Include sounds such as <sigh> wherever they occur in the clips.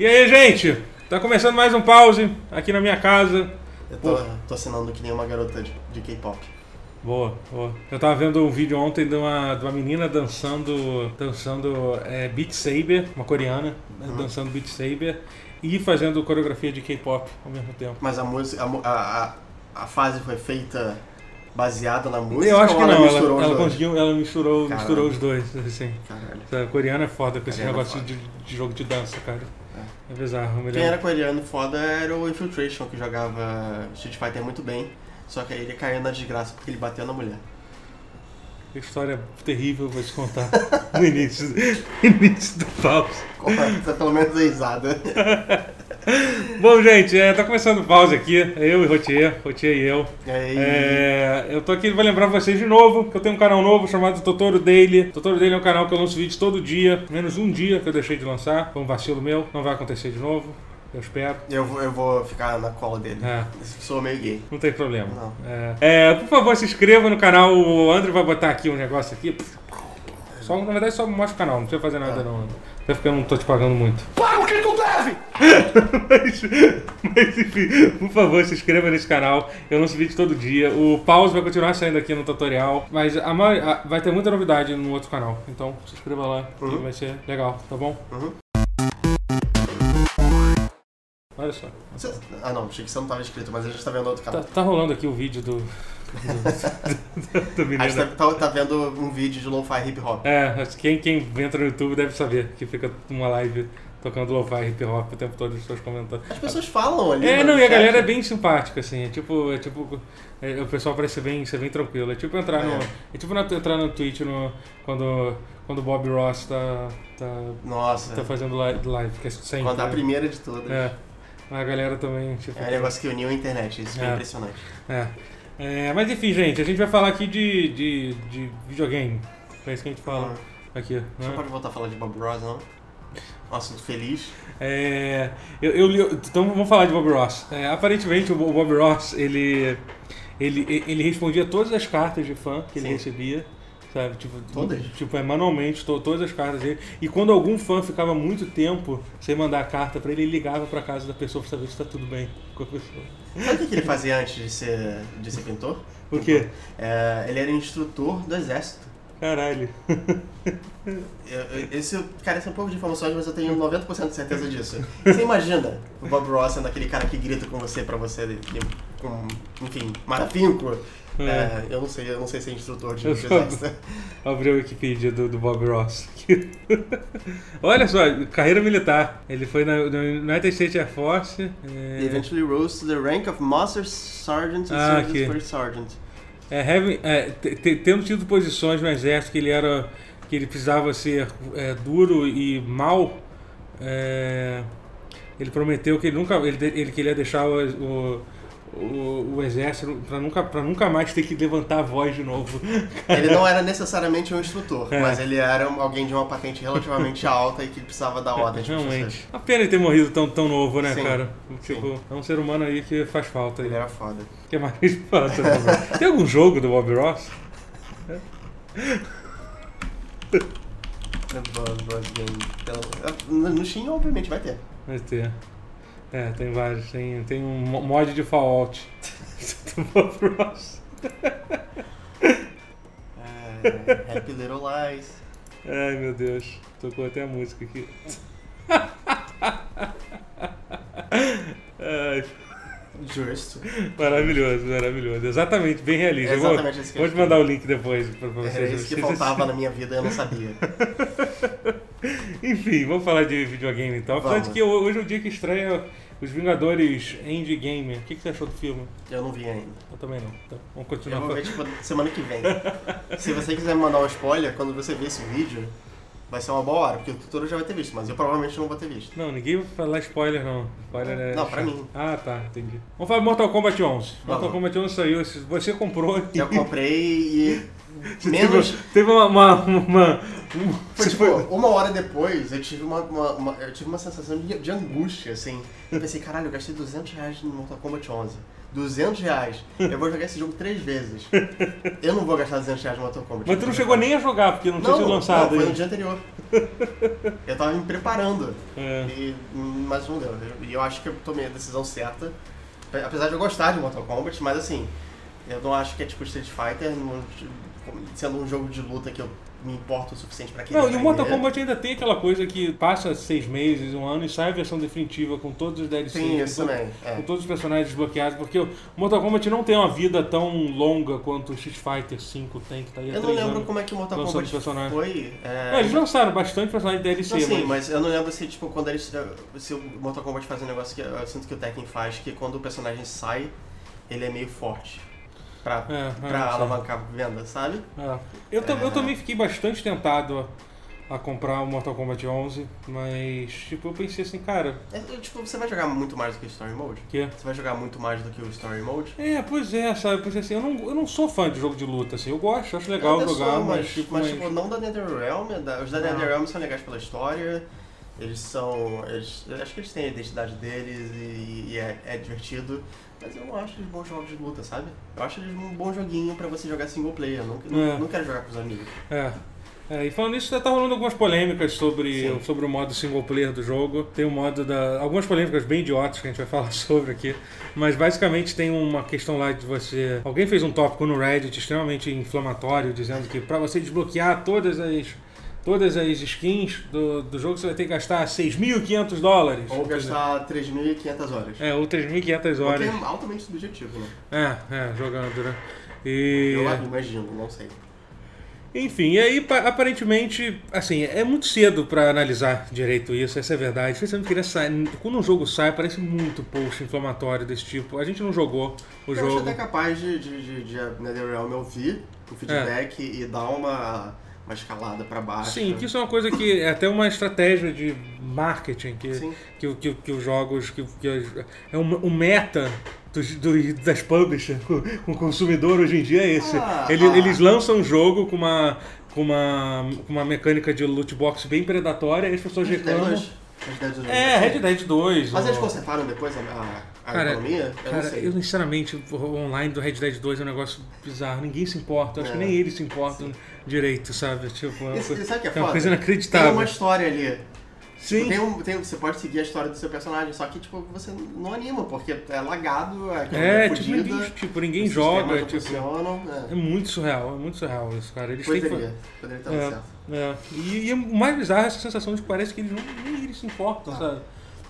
E aí, gente? Tá começando mais um pause aqui na minha casa. Eu tô, tô assinando que nem uma garota de, de K-pop. Boa, boa. Eu tava vendo um vídeo ontem de uma, de uma menina dançando, dançando é, Beat Saber, uma coreana, né, Uhum. dançando Beat Saber e fazendo coreografia de K-pop ao mesmo tempo. Mas a música, a, a, a, fase foi feita baseada na música? Eu acho que não, ela ela, conseguiu, ela misturou, Caralho. misturou os dois, assim. Caralho. A coreana é foda com esse é negócio de, de jogo de dança, cara. É bizarro. Eu me Quem era coreano foda era o Infiltration, que jogava Street Fighter muito bem. Só que aí ele caiu na desgraça porque ele bateu na mulher. Que história terrível eu vou te contar no <laughs> início, no início do. Corta pelo menos a risada. <laughs> <laughs> Bom, gente, é, tá começando o pause aqui. Eu e Rotier, Rotier e eu. É, eu tô aqui pra lembrar vocês de novo que eu tenho um canal novo chamado Totoro Daily. Totoro Daily é um canal que eu lanço vídeos todo dia, menos um dia que eu deixei de lançar. Foi um vacilo meu, não vai acontecer de novo. Eu espero. eu, vou- eu vou ficar na cola dele. É. Sou meio gay. Não tem problema. Não. É, é, por favor, se inscreva no canal. O André vai botar aqui um negócio aqui. Só, na verdade, só mostra o canal, não precisa fazer nada, Ah. não. André. Até porque eu não tô te pagando muito. Paga o que tu deve! <laughs> mas, mas, enfim, por favor, se inscreva nesse canal. Eu lanço vídeo todo dia. O pause vai continuar saindo aqui no tutorial. Mas a mai- a- vai ter muita novidade no outro canal. Então se inscreva lá, que Uhum. vai ser legal, tá bom? Uhum. Olha só. Você- ah não, achei que você não tava inscrito, mas a gente tá vendo outro Tá, canal. tá rolando aqui o vídeo do. <laughs> A gente tá, tá- vendo um vídeo de lo-fi hip hop. É, acho que quem, quem entra no YouTube deve saber que fica uma live tocando lo-fi hip hop o tempo todo as pessoas comentando. As pessoas falam ali. É, no não, e a galera é bem simpática, assim. É tipo, é tipo. é, o pessoal parece ser bem, ser bem tranquilo. É tipo entrar no. É. É tipo na- entrar no Twitch no, quando, quando o Bob Ross tá, tá, Nossa, tá fazendo live, live, que é sempre. quando a né? primeira de todas. É. A galera também, tipo. É um negócio que uniu a internet, isso é, É. impressionante. É. É, mas enfim, gente, a gente vai falar aqui de, de, de videogame. É isso que a gente fala Hum. aqui. Você Né? não pode voltar a falar de Bob Ross, não? Um assunto feliz. É, eu, eu li- então vamos falar de Bob Ross. É, aparentemente o Bo- o Bob Ross ele, ele, ele respondia todas as cartas de fã que ele Sim. recebia. Sabe? Tipo, Todas? Tipo, é, manualmente, to- todas as cartas dele. E quando algum fã ficava muito tempo sem mandar a carta pra ele, ele ligava pra casa da pessoa pra saber se tá tudo bem com a pessoa. Sabe o que ele fazia antes de ser, de ser pintor? Por quê? É, ele era instrutor do exército. Caralho. <laughs> Esse, cara, esse é um pouco de informações, mas eu tenho 90% de certeza disso. Você imagina o Bob Ross sendo aquele cara que grita com você pra você, com, enfim, marafinco? É. É, eu não sei, eu não sei ser instrutor de, exército. <laughs> Abriu a Wikipedia do, do Bob Ross. <laughs> Olha só, carreira militar. Ele foi na, no United States Air Force. é, eventually rose to the rank of Master Sergeant and Ah, served aqui. as First Sergeant. É, having- é, te- te- tendo tido posições no exército que ele era que ele precisava ser é, duro e mal, é, ele prometeu que ele nunca ele, de- ele queria deixar o, o, o, o exército para nunca para nunca mais ter que levantar a voz de novo. <laughs> Ele não era necessariamente um instrutor, É. mas ele era alguém de uma patente relativamente <laughs> alta e que precisava dar ordem. Realmente. A pena ele ter morrido tão, tão novo, né, Sim, cara? Tipo, é um ser humano aí que faz falta. Ele Aí. era foda. Que mais <laughs> Ross? Tem algum jogo do Bob Ross? Bob Ross Game. Pelo- No no Steam, obviamente, vai ter. Vai ter. É, tem vários. Tem, tem um mo- mod de Fallout. É, Happy Little Lies. Ai meu Deus, tocou até a música aqui. <laughs> Ai, Justo. maravilhoso, maravilhoso. Exatamente, bem realista. É Eu vou, exatamente isso que eu vou te mandar o link depois Era vocês. isso que faltava na minha vida eu não sabia. <laughs> Enfim, vamos falar de videogame então. Apesar de que hoje é o dia que estreia Os Vingadores Endgame. O que, que você achou do filme? Eu não vi ainda. Eu também não. Então, vamos Eu continuar. vou ver, tipo, semana que vem. Se você quiser me mandar um spoiler, quando você ver esse vídeo, vai ser uma boa hora, porque o tutor já vai ter visto, mas eu provavelmente não vou ter visto. Não, ninguém vai falar spoiler, não. Spoiler é. Não, pra mim. Ah, tá, entendi. Vamos falar de Mortal Kombat 11. Mortal. Kombat 11 saiu. Você comprou. Eu comprei e <laughs> menos. Teve, teve uma. uma, uma- um- Foi tipo, foi- uma hora depois, eu tive uma, uma- uma- eu tive uma sensação de, de angústia, assim. Eu pensei, caralho, eu gastei 200 reais no Mortal Kombat 11. 200 reais. Eu vou jogar esse jogo três vezes. Eu não vou gastar 200 reais no Mortal Kombat. Mas tu não chegou nem a jogar, porque não tinha sido lançado não, foi no dia anterior. Eu tava me preparando. É. E, hum, mas não deu. E eu acho que eu tomei a decisão certa. Apesar de eu gostar de Mortal Kombat, mas assim, eu não acho que é tipo Street Fighter, não- sendo um jogo de luta que eu me importo o suficiente pra querer Não, e o Mortal. Kombat ainda tem aquela coisa que passa seis meses, um ano e sai a versão definitiva com todos os DLCs. Tem com isso. Com É. todos os personagens desbloqueados, porque o Mortal Kombat não tem uma vida tão longa quanto o Street Fighter V tem, que tá aí há Eu não lembro como é que o Mortal Kombat personagem. foi. é, É, eles lançaram bastante personagem de DLC, Não, sim, mas... mas eu não lembro se, tipo, quando eles. Se o Mortal Kombat faz um negócio que eu sinto que o Tekken faz, que quando o personagem sai, ele é meio forte. Pra, É, é, pra alavancar a venda, sabe? É. Eu, tam- eu É. também fiquei bastante tentado a, a comprar o Mortal Kombat 11, mas, tipo, eu pensei assim, cara, É, tipo, você vai jogar muito mais do que o Story Mode? que... Você vai jogar muito mais do que o Story Mode? É, pois é, sabe? Eu pensei assim, eu não, eu não sou fã de jogo de luta, assim, eu gosto, acho legal jogar, sou, mas, mas, tipo, mas, mas- tipo, não da NetherRealm. Da, os da. NetherRealm são legais pela história. Eles são. Eles, eu acho que eles têm a identidade deles e, e é, é divertido. Mas eu não acho eles bons jogos de luta, sabe? Eu acho eles um bom joguinho pra você jogar single player. Eu não, não, É. não quero jogar com os amigos. É. É, e falando nisso, tá rolando algumas polêmicas sobre, Sim. sobre o modo single player do jogo. Tem o modo da. Algumas polêmicas bem idiotas que a gente vai <laughs> falar sobre aqui. Mas basicamente tem uma questão lá de você. Alguém fez um tópico no Reddit extremamente inflamatório, dizendo que pra você desbloquear todas as. Todas as skins do, do jogo você vai ter que gastar 6.500 dólares. Ou gastar 3.500 horas. É, ou 3.500 O que horas. é altamente subjetivo, né? É, é, jogando, né? E... Eu imagino, não sei. Enfim, e aí pa- aparentemente, assim, é muito cedo pra analisar direito isso, essa é a verdade. Especialmente sair. Quando um jogo sai, parece muito post inflamatório desse tipo. A gente não jogou o eu acho jogo. até capaz de, de, de, de NetherRealm ouvir o feedback e dar uma, uma escalada pra baixo. Sim, que isso é uma coisa que é até uma estratégia de marketing que, Sim. que, que, que os jogos. Que, que é um, um meta dos, do- das publishers com, o consumidor hoje em dia é esse. Ah, Ele- ah. Eles lançam um jogo com uma, com, uma, com uma mecânica de loot box bem predatória e as pessoas Red reclamam. 2. Red Dead 2. É, Red Dead 2. Mas ó. eles consertaram depois a, a, a Cara, economia? Eu Cara, eu sinceramente, o online do Red Dead 2 é um negócio bizarro. Ninguém se importa. Eu acho É. que nem eles se importam direito, sabe? Tipo, é uma coisa- e sabe que é é uma coisa Tem inacreditável. uma história ali. Sim. Tem um, tem, você pode seguir a história do seu personagem, só que tipo, você não anima, porque é lagado, É, é tipo, fodida, ninguém, tipo, ninguém joga. Tipo, funcionam. é É. muito surreal, é muito surreal isso, cara. Eles têm Poderia, poderia ter dado É. certo. É. E, e o mais bizarro é essa sensação de que parece que eles não, nem eles se importam, sabe?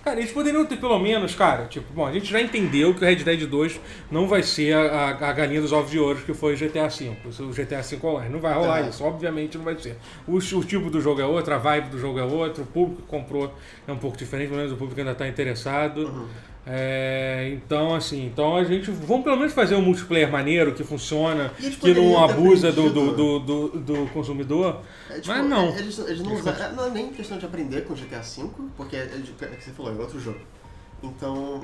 Cara, eles poderiam ter pelo menos, cara, tipo, bom, a gente já entendeu que o Red Dead 2 não vai ser a, a- a galinha dos ovos de ouro que foi o GTA V, o GTA V Online. Não vai rolar É. isso, obviamente não vai ser. O, o tipo do jogo é outro, a vibe do jogo é outro, o público que comprou é um pouco diferente, pelo menos o público ainda está interessado. Uhum. É, então, assim, então a gente. Vamos pelo menos fazer um multiplayer maneiro que funciona, que não abusa do, do, do, do, do consumidor. É, tipo, Mas não. Eles, eles não Eles usaram. Não é nem questão de aprender com GTA V, porque é de- é que você falou, é outro jogo. Então,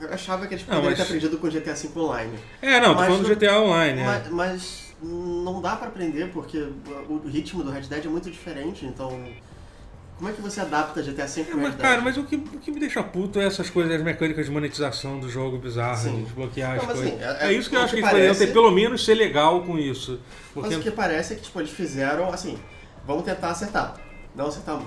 é, eu achava que eles Não, poderiam mas- ter aprendido com GTA V online. É, não, tô Mas falando do GTA Online. é. Mas, mas não dá pra aprender, porque o ritmo do Red Dead é muito diferente, então. Como é que você adapta GTA V É, mas, cara, mas o que, o que me deixa puto é essas coisas, as mecânicas de monetização do jogo bizarras, de desbloquear as coisas. assim, é, é- isso que eu acho que que eles poderiam parece- ter, pelo menos, ser legal com isso. Porque, Mas o que parece é que tipo, eles fizeram assim, vamos tentar acertar. Não acertamos.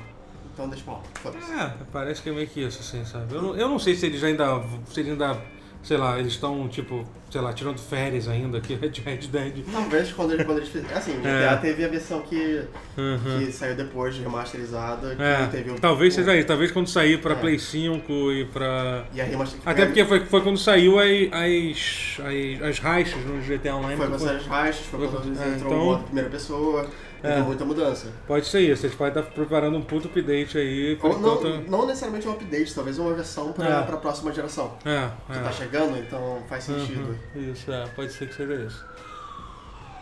Então deixa pra lá. É, parece que é meio que isso, assim, sabe? Eu não, eu não sei se eles ainda. Se eles ainda. Sei lá, eles estão, tipo, sei lá, tirando férias ainda aqui de <laughs> Red Dead. Talvez quando eles, quando eles fizeram. Assim, o É. GTA teve a versão que, Uhum. que saiu depois, remasterizada, que É, teve o. talvez seja isso. Talvez quando sair pra É. Play 5 e pra. E a remaster... Até porque foi, foi quando saiu as, as, as, as raixas no GTA Online. Foi que com as raixas, foi foi- quando eles é, entrou então- primeira pessoa, É. teve muita mudança. Pode ser isso, eles podem estar preparando um puto update aí. Ou não, enquanto... não necessariamente um update, talvez uma versão pra, É. pra próxima geração. É, Que é. tá chegando, então faz sentido. Uhum, Isso, é, pode ser que seja isso.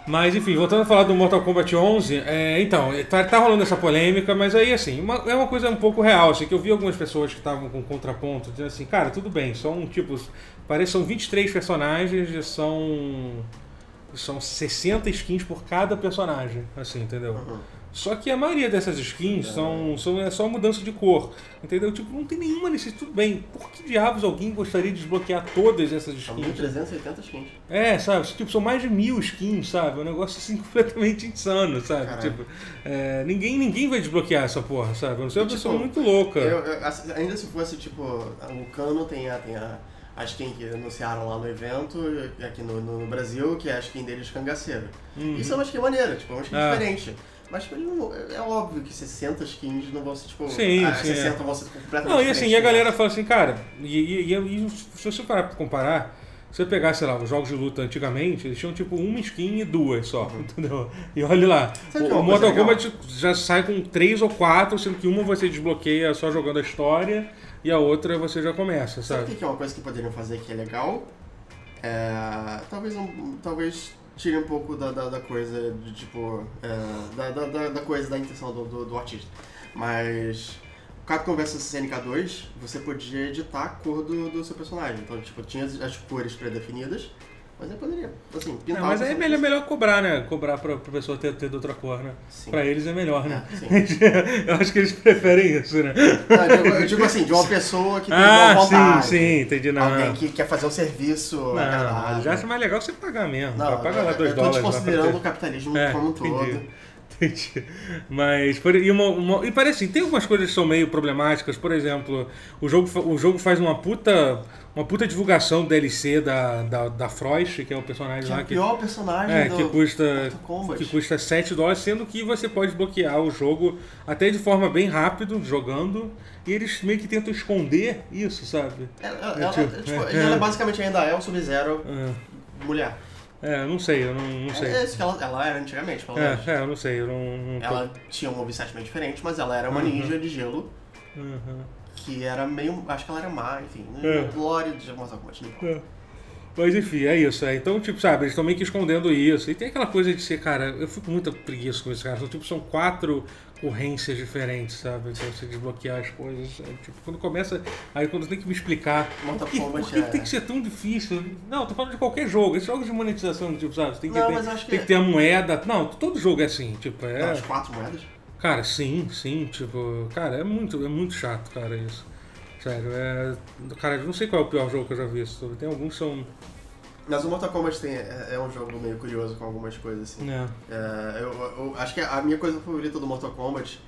Mas enfim, voltando a falar do Mortal Kombat 11, é, então, tá, tá rolando essa polêmica, mas aí assim, uma- é uma coisa um pouco real, assim, que eu vi algumas pessoas que estavam com contraponto, dizendo assim, cara, tudo bem, são tipo, parece que são 23 personagens, são são 60 skins por cada personagem, assim, entendeu? Uhum. Só que a maioria dessas skins são, são é só mudança de cor, entendeu? Tipo, não tem nenhuma necessidade. Tudo bem, por que diabos alguém gostaria de desbloquear todas essas São skins? 1.380 skins. É, sabe? Tipo, são mais de mil skins, sabe? É um negócio assim <laughs> completamente insano, sabe? Caralho. Tipo, é, ninguém, ninguém vai desbloquear essa porra, sabe? A não ser uma E, tipo, pessoa muito louca. Eu- eu- assim, ainda se fosse, tipo, o Cano tem a, tem a, a skin que anunciaram lá no evento, aqui no, no- Brasil, que é a skin deles cangaceiro. Uhum. Isso é uma skin maneira, tipo, é uma skin Ah. diferente. Mas tipo, não- é óbvio que 60 skins não vão ser, tipo, Sim, ah, sim, 60 é. vão ser completamente Não, e assim, e a né? galera fala assim, cara, e, e- e- se você parar pra comparar, se você pegar, sei lá, os jogos de luta antigamente, eles tinham tipo uma skin e duas só, entendeu? E olha lá, Uhum. Sabe é o, o Mortal coisa legal? Kombat já sai com três ou quatro, sendo que uma você desbloqueia só jogando a história e a outra você já começa, Sabe o sabe? que que é uma coisa que poderiam fazer que é legal? É, talvez, um, talvez tire um pouco da, da, da coisa de tipo. é, da, da, da- coisa da intenção do, do, do artista. Mas. Capcom vs SNK 2, você podia editar a cor do, do seu personagem. Então, tipo, tinha as, as cores pré-definidas, mas aí poderia, assim, Não, pintar mas o aí é melhor, melhor cobrar, né? Cobrar pra, pra pessoa ter, ter de outra cor, né? Sim. Pra eles é melhor, né? É, sim. <laughs> Eu acho que eles preferem isso, né? Não, eu, digo, eu digo assim, de uma pessoa que tem Ah, sim, vontade. sim, entendi. Não, Alguém não. que quer fazer um serviço Não, agradável. já acha mais legal você pagar mesmo. Não, Paga lá eu, dois eu tô dólares. desconsiderando ter. o capitalismo É, como um todo. entendi. Entendi. <laughs> Mas, por- e, uma, uma- e parece assim, tem algumas coisas que são meio problemáticas. Por exemplo, o jogo, o jogo faz uma puta, uma puta divulgação do DLC da, da, da Frost, que é o personagem Que é lá o que, pior personagem é, do que custa que custa 7 dólares, sendo que você pode bloquear o jogo até de forma bem rápido, jogando, e eles meio que tentam esconder isso, sabe? Ela, É, ela- tipo, tipo, é, e ela é. basicamente ainda é o Sub-Zero É, mulher. É, eu não sei, eu não, não sei. É isso que ela, ela era antigamente, pelo menos. É, é, eu não sei, eu não. não tô- Ela tinha um moveset meio diferente, mas ela era uma Uhum. ninja de gelo, Uhum. que era meio... Acho que ela era má, enfim. É. Lore de Mortal Kombat, não importa. É. Mas enfim, é isso. É. Então, tipo, sabe, eles estão meio que escondendo isso. E tem aquela coisa de ser, cara, eu fico com muita preguiça com isso, cara. São, tipo, são quatro ocorrências diferentes, sabe? Pra você desbloquear as coisas. É, tipo, quando começa. Aí quando tem que me explicar. Mortal Por que, por que é... que tem que ser tão difícil? Não, tô falando de qualquer jogo. Esses jogos de monetização, tipo, sabe? Você tem que, Não, ter, que- tem que ter a moeda. Não, todo jogo é assim, tipo, é. Não, as quatro moedas? Cara, sim, sim, tipo, cara, é muito, é muito chato, cara, isso. Sério, é. Cara, eu não sei qual é o pior jogo que eu já vi. Tem alguns que são. Mas o Mortal Kombat tem, é, é um jogo meio curioso com algumas coisas, assim. É. É, eu, eu acho que a minha coisa favorita do Mortal Kombat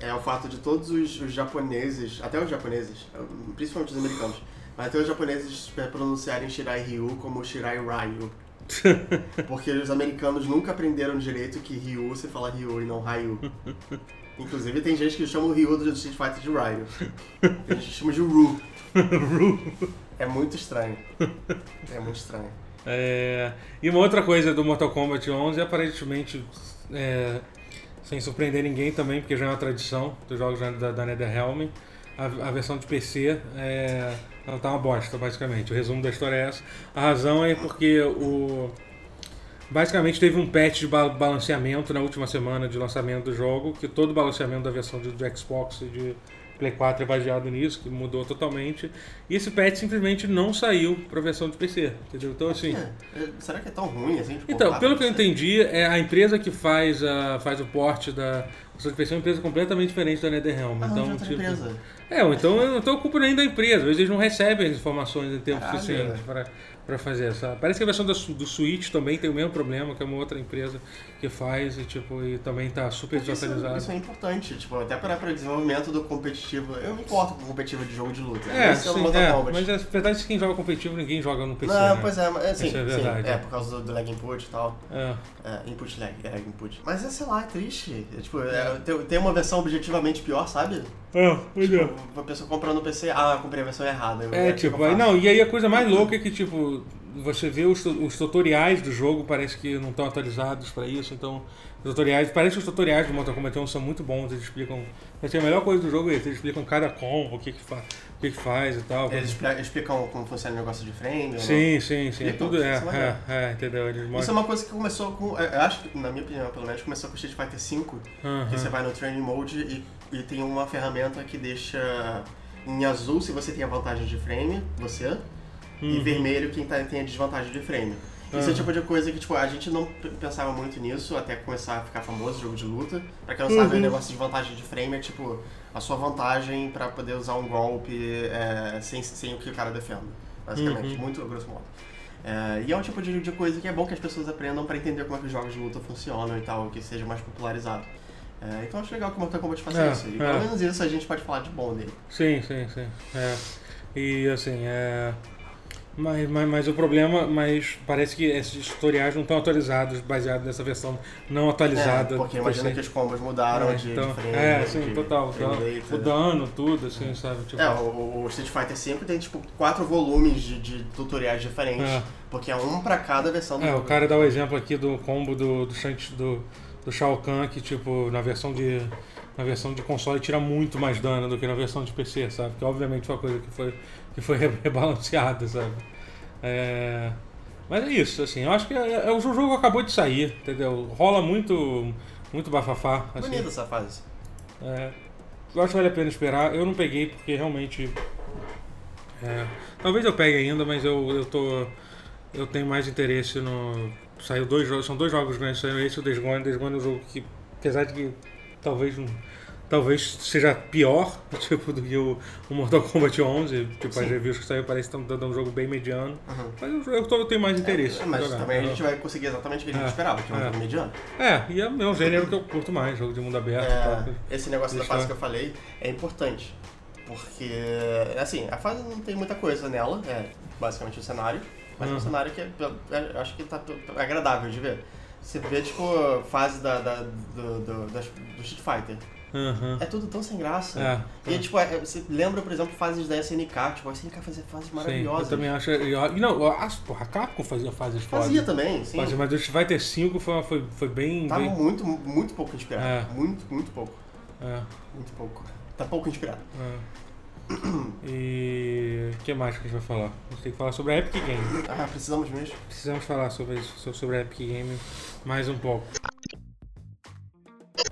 é o fato de todos os, os japoneses, até os japoneses, principalmente os americanos, mas até os japoneses é, pronunciarem Shirai Ryu como Shirai Ryu. <laughs> Porque os americanos nunca aprenderam direito que Ryu você fala Ryu e não Ryu. <laughs> Inclusive tem gente que chama o Ryu do Street Fighter de Ryu. Tem gente que chama de Ru. <laughs> É muito estranho. É muito estranho. <laughs> É, E uma outra coisa do Mortal Kombat 11, aparentemente, é, sem surpreender ninguém também, porque já é uma tradição dos jogos da, da NetherRealm, a, a versão de PC é, ela tá uma bosta, basicamente. O resumo da história é essa. A razão é porque o... Basicamente teve um patch de ba- balanceamento na última semana de lançamento do jogo, que todo o balanceamento da versão de, de Xbox e de Play 4 é baseado nisso, que mudou totalmente. E esse patch simplesmente não saiu para a versão de PC, entendeu? Então assim, É, é, será que é tão ruim assim? Tipo, então, ah, pelo que eu entendi, é a empresa que faz, a, faz o porte da versão de PC é uma empresa completamente diferente da NetherRealm. Ah, então, tipo, empresa. é, ou então eu não culpa nem da empresa, às vezes eles não recebem as informações em tempo Caralho, suficiente para para fazer essa. Parece que a versão do, do Switch também tem o mesmo problema, que é uma outra empresa que faz e tipo e também tá super Porque Isso, desatualizado. isso é importante, tipo, até para, para o desenvolvimento do competitivo. Eu me importo com o competitivo de jogo de luta. É, o sim, é, mas a verdade é que quem joga competitivo ninguém joga no PC. Não, né? pois é, mas, é, sim, Isso é sim, verdade. é, por causa do, do lag input e tal. É. É, input lag, é input. Mas é, sei lá, é triste. É, tipo, é, tem, tem uma versão objetivamente pior, sabe? É, pois é. Tipo, a pessoa comprando no PC, ah, eu comprei a versão errada. É, o tipo, aí, não, e aí a coisa mais louca é que, tipo, você vê os, os tutoriais do jogo, parece que não estão atualizados pra isso, então, os tutoriais, parece que os tutoriais do Mortal Kombat 1 são muito bons, eles explicam, a melhor coisa do jogo é eles explicam cada combo, o que que, fa, o que, que faz e tal. Eles expli- explicam como funciona o negócio de frame. não. Sim, sim, sim, é Explicam, tudo, é, isso é é, é, entendeu, Isso é uma coisa que começou com. Eu acho que, na minha opinião, pelo menos, começou com Street Fighter V, Aham. que você vai no Training Mode e, e tem uma ferramenta que deixa em azul se você tem a vantagem de frame, você, e Uhum. vermelho quem tá, tem a desvantagem de frame. Isso é o tipo de coisa que, tipo, a gente não pensava muito nisso até começar a ficar famoso jogo de luta. Pra quem não sabe, o negócio de vantagem de frame é, tipo, a sua vantagem pra poder usar um golpe é, sem, sem o que o cara defenda. Basicamente, muito a grosso modo. É, e é um tipo de, de coisa que é bom que as pessoas aprendam pra entender como é que os jogos de luta funcionam e tal, que seja mais popularizado. É, então acho legal que o Mortal Kombat faça É, isso. E é. pelo menos isso a gente pode falar de bom dele. Sim, sim, sim. É. E assim, é. Mas, mas, mas o problema, mas parece que esses tutoriais não estão atualizados, baseado nessa versão não atualizada. É, porque imagina que os combos mudaram É, de, então, de frame, é, de sim, total. Então, rate, o dano, tudo, assim, sabe? Tipo, É, o, o Street Fighter sempre tem tipo quatro volumes de, de tutoriais diferentes, É. porque é um pra cada versão do É, o jogo. cara dá o exemplo aqui do combo do, do, do, do Shao Kahn, que tipo, na versão de. Na versão de console tira muito mais dano do que na versão de PC, sabe? Que obviamente foi uma coisa que foi, que foi re- <laughs> rebalanceada, sabe? É, Mas é isso, assim, eu acho que é, é- o jogo acabou de sair, entendeu? Rola muito, muito bafafá. Assim. Bonita essa fase. É, eu acho que vale a pena esperar. Eu não peguei porque realmente. é, talvez eu pegue ainda, mas eu, eu tô. Eu tenho mais interesse no. Saiu dois jogos. São dois jogos grandes, saiu esse e o Days Gone. Days Gone é um jogo que, apesar de que talvez não- Talvez seja pior, <laughs> tipo, do que o, o Mortal Kombat 11. Tipo, as Sim. reviews que saiu parece que estão dando um jogo bem mediano. Uhum. Mas eu, eu, tô- eu tenho mais interesse. É, mas também a gente vai conseguir exatamente o que a gente É, esperava, que é um é. jogo mediano. É, e é o meu gênero que eu curto mais, jogo de mundo aberto. tal. É, esse negócio da fase que eu falei é importante. Porque, assim, a fase não tem muita coisa nela, é basicamente o cenário. Mas é Uhum. um cenário que é, é- eu acho que tá é agradável de ver. Você vê, tipo, fase da, da- do, do, das- do Street Fighter. Aham. É tudo tão sem graça. É. E, tipo, é- você lembra, por exemplo, fases da SNK. Tipo, a SNK fazia fases Sim, maravilhosas. eu também acho. Não, a, porra, a Capcom fazia fases fodas. Fazia também, sim. Fazia, mas o Street Fighter 5 foi, foi, foi bem. Tava bem muito, muito pouco inspirado. É. Muito, muito pouco. é, Muito pouco. Tá pouco inspirado. é. E. O que mais que a gente vai falar? A gente tem que falar sobre a Epic Game. Ah, precisamos mesmo. Precisamos falar sobre sobre a Epic Game mais um pouco.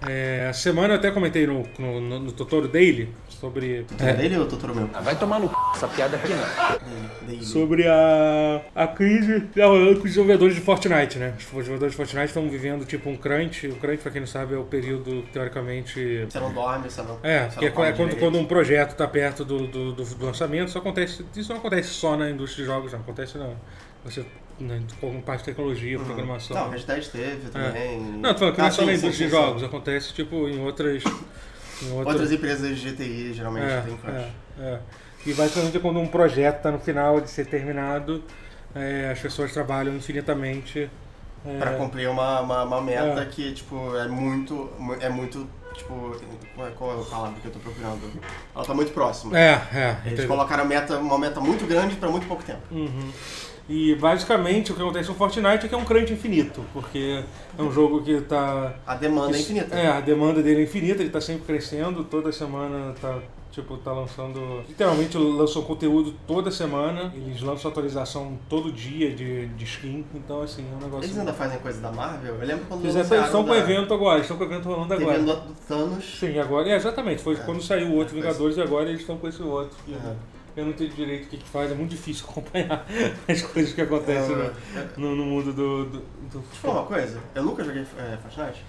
É, a semana eu até comentei no, no, no, no Totoro Daily sobre. É. é, dele ou Totoro meu? Ah, vai tomar no c... essa piada aqui não. Dele. dele. sobre a, a crise que tá rolando com os desenvolvedores de Fortnite, né? Os desenvolvedores de Fortnite estão vivendo tipo um crunch. O crunch, pra quem não sabe, é o período, teoricamente. Você não dorme, você não. É, você que é, não é quando, quando um projeto está perto do, do, do- do lançamento, isso acontece. Isso não acontece só na indústria de jogos, não. Acontece na. Você, com parte de tecnologia, programação. Não, Red Dead teve também. Não, tô falando que não Ah, é só na indústria de jogos, acontece tipo em outras. Outras, empresas de GTI geralmente é, tem crunch. é, é. E basicamente quando um projeto está no final de ser terminado, é, as pessoas trabalham infinitamente. é, Pra cumprir uma, uma, uma meta É. que, tipo, é muito. mu- É muito. Tipo. Qual é, a palavra que eu tô procurando? Ela tá muito próxima. É, é. Eles entendeu? colocaram meta, uma meta muito grande pra muito pouco tempo. Uhum. E basicamente o que acontece no Fortnite é que é um crunch infinito, porque é um jogo que tá. A demanda é Isso- infinita. É, a demanda dele é infinita, ele tá sempre crescendo, toda semana tá, tipo, tá lançando. Literalmente lançou conteúdo toda semana, eles lançam atualização todo dia de, de skin, então assim, é um negócio. Eles ainda fazem coisa da Marvel? Eu lembro quando Eles estão com da- evento agora, eles estão com o evento rolando Teve agora. do, do Thanos. Sim, agora. É, exatamente, foi É. quando saiu o outro Foi Vingadores e agora eles estão com esse outro. que Uhum. Eu não tenho direito o que, que faz, é muito difícil <laughs> acompanhar as coisas que acontecem no- É, no, no mundo do. do, do Deixa eu falar uma coisa, eu nunca joguei é, Fortnite.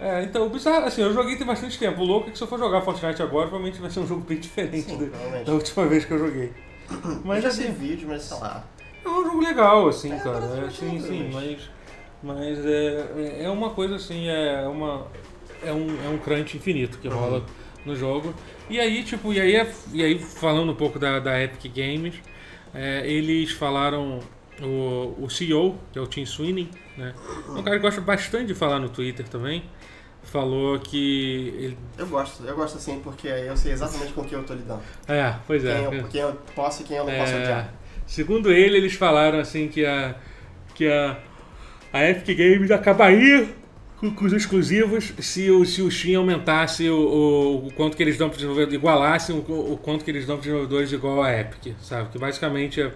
É, então, o bizarro, assim, eu joguei tem bastante tempo. O louco é que se eu for jogar Fortnite agora, provavelmente vai ser um jogo bem diferente Sim, da- última vez que eu joguei. Mas Mas já vi assim, vídeo, mas sei lá. é um jogo legal, assim, É, cara. É, sim, sim, mas- mas. Mas é, é uma coisa assim, é uma. É um, é um crunch infinito que rola Uhum. no jogo. E aí, tipo, e aí, e aí falando um pouco da, da Epic Games, é, eles falaram. O, o CEO, que é o Tim Sweeney, né? Um cara que gosta bastante de falar no Twitter também. Falou que. Ele, Eu gosto, eu gosto assim porque eu sei exatamente com quem eu tô lidando. é, pois é. Quem eu, quem eu posso e quem eu não posso É, odiar. segundo ele, eles falaram assim que a que a, a Epic Games acabaria os exclusivos se o, se o Steam aumentasse o, o, o quanto que eles dão para desenvolvedores, igualassem o, o quanto que eles dão para desenvolvedores igual a Epic, sabe? Que basicamente a,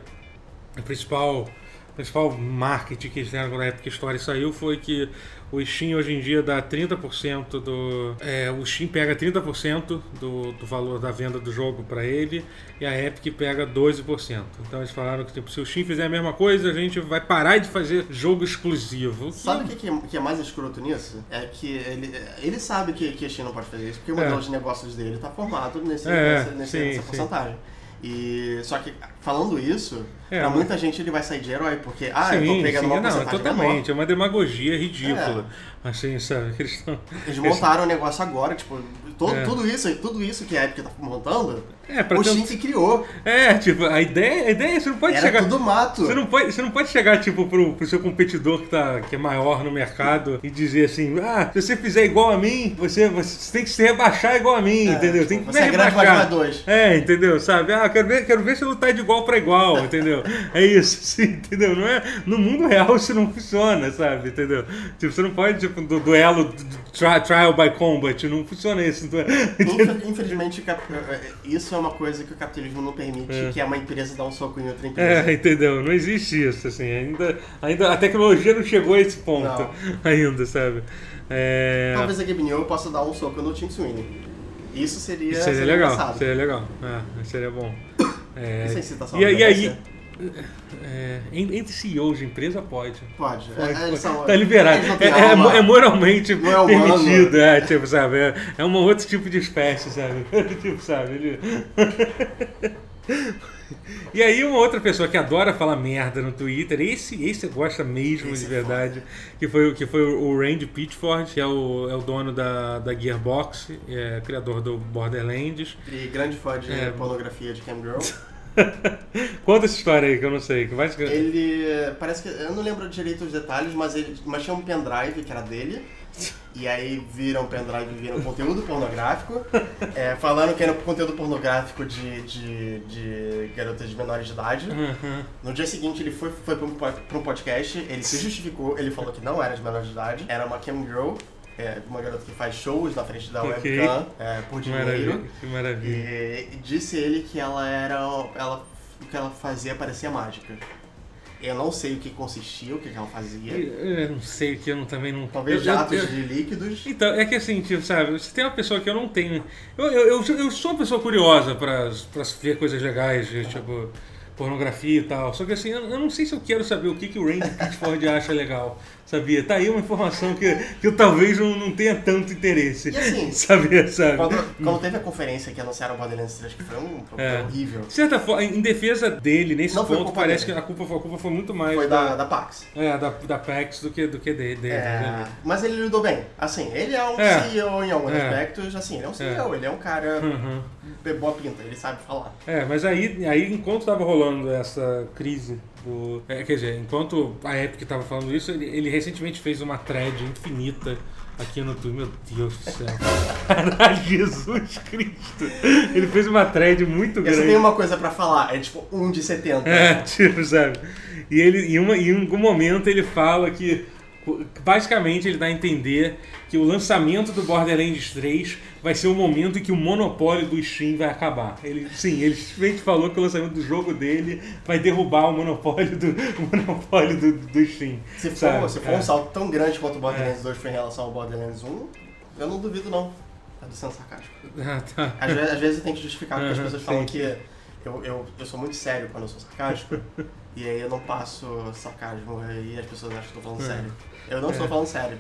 a principal principal marketing que eles deram quando a Epic Story saiu foi que o Steam hoje em dia dá 30% do. É, o Steam pega 30% do, do valor da venda do jogo para ele e a Epic pega 12%. Então eles falaram que tipo, se o Steam fizer a mesma coisa, a gente vai parar de fazer jogo exclusivo. Sabe o que, que é- que é mais escroto nisso? É que ele, ele sabe que, que a Steam não pode fazer isso, porque o É. modelo de negócios dele tá formado nesse, É, nesse- nesse- sim, nessa sim. porcentagem. E, só que, falando isso, É, pra muita gente ele vai sair de herói, porque, ah, eu tô pegando uma não, totalmente. menor. É uma demagogia ridícula. Assim, sabe? Eles estão. Eles montaram o negócio agora, tipo, todo, É. tudo isso, tudo isso que a Epic tá montando, É, pra o ter Steam que criou. É, tipo, a ideia, a ideia é você não pode Era chegar. tudo mato. Você não pode, você não pode chegar, tipo, pro, pro seu competidor que, tá, que é maior no mercado e dizer assim, ah, se você fizer igual a mim, você, você tem que se rebaixar igual a mim, É, entendeu? tipo, Tem que você é rebaixar. mais dois. É, entendeu? Sabe? Ah, quero ver, quero ver se lutar de igual pra igual, entendeu? É isso, <laughs> sim, entendeu? Não é, no mundo real isso não funciona, sabe? Entendeu? Tipo, você não pode, tipo, do duelo, do- do tri- trial by combat, não funciona isso. Então, Infel- Infelizmente, o cap- isso é uma coisa que o capitalismo não permite, É. que é uma empresa dar um soco em outra empresa. É, entendeu? Não existe isso, assim. Ainda, ainda a tecnologia não chegou a esse ponto Não. <laughs> ainda, sabe? É, Talvez a Gabe Newell possa dar um soco no Tim Sweeney. Isso seria, isso seria legal, engraçado. seria legal. É, seria bom. <coughs> É, é incitação e, à e aí? É, en- entre CEOs de empresa pode. Pode. Pode, É, pode. são- tá liberado. É, é, é moralmente Não é permitido, é, tipo, sabe? É, é um outro tipo de espécie, sabe? <laughs> tipo, sabe? Ele... <laughs> E aí uma outra pessoa que adora falar merda no Twitter, esse, esse gosta mesmo Esse de é verdade, que foi, o- que foi o Randy Pitchford, que é o, é o dono da, da Gearbox, é, criador do Borderlands. E grande fã de É. pornografia de Cam Girl. <laughs> <laughs> Conta essa história aí que eu não sei. Que vai... Ele. Parece que. Eu não lembro direito os detalhes, mas ele. Mas tinha um pendrive que era dele. E aí viram pendrive e viram conteúdo pornográfico. é, <laughs> falando que era conteúdo pornográfico de, de, de garotas de menores de idade. Uhum. No dia seguinte ele foi, foi pra um pra um podcast, ele se justificou, ele falou que não era de menor de idade, era uma cam girl, é, uma garota que faz shows na frente da Ok. webcam é, por dinheiro. maravilha. Que maravilha. E, disse ele que ela era. Ela, o que ela fazia parecia mágica. Eu não sei o que consistia, o que ela fazia. Eu não sei o que eu não, também não. Talvez eu- eu- jatos eu- de líquidos. Então, é que assim, tipo, sabe, você tem uma pessoa que eu não tenho. Eu, eu, eu, eu sou uma pessoa curiosa pra, pra ver coisas legais, de, tipo, pornografia e tal. Só que assim, eu, eu não sei se eu quero saber o que, que o Randy Pitchford acha legal. Sabia? Tá aí uma informação que, que eu talvez não, não tenha tanto interesse. E assim, <laughs> Saber, sabe? Quando, quando teve a conferência que anunciaram o Borderlands 3, que foi um foi É. horrível, De certa forma, em defesa dele, nesse Não ponto, parece dele. que a culpa, foi- a culpa foi muito mais foi da, da PAX. é, da, da PAX do que, do que dele. dele, É, dele. mas ele lidou bem. Assim, ele é um É. CEO em alguns É. aspectos, assim, ele é um CEO, ele é um cara Uhum. boa pinta, ele sabe falar. É, mas aí, aí enquanto tava rolando essa crise do. é, quer dizer, enquanto a Epic tava falando isso, ele, ele recentemente fez uma thread infinita aqui no Twitter. Meu Deus do céu. <laughs> Caralho, Jesus Cristo. Ele fez uma thread muito grande. você tem uma coisa pra falar, é tipo 1 de 70. É, <laughs> tipo, sabe? E ele, em, uma, em algum momento ele fala que. Basicamente ele dá a entender que o lançamento do Borderlands 3 vai ser o momento em que o monopólio do Steam vai acabar. Ele, sim, ele simplesmente falou que o lançamento do jogo dele vai derrubar o monopólio do, <laughs> o monopólio do, do Steam. Se for, sabe? se for É. um salto tão grande quanto o Borderlands 2 foi em relação ao Borderlands 1, eu não duvido não. Tá do sendo sarcástico. <laughs> Ah, tá. Às vezes, às vezes eu tenho que justificar porque as pessoas sim. falam que eu, eu, eu sou muito sério quando eu sou sarcástico. <laughs> e aí eu não passo sarcasmo e as pessoas acham que eu tô falando É. sério. Eu não estou falando sério.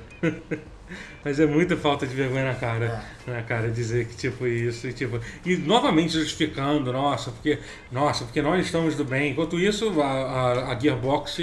Mas é muita falta de vergonha na cara, né, cara, dizer que tipo isso, e tipo, e novamente justificando, nossa, porque, nossa, porque nós estamos do bem. Enquanto isso, a, a, a Gearbox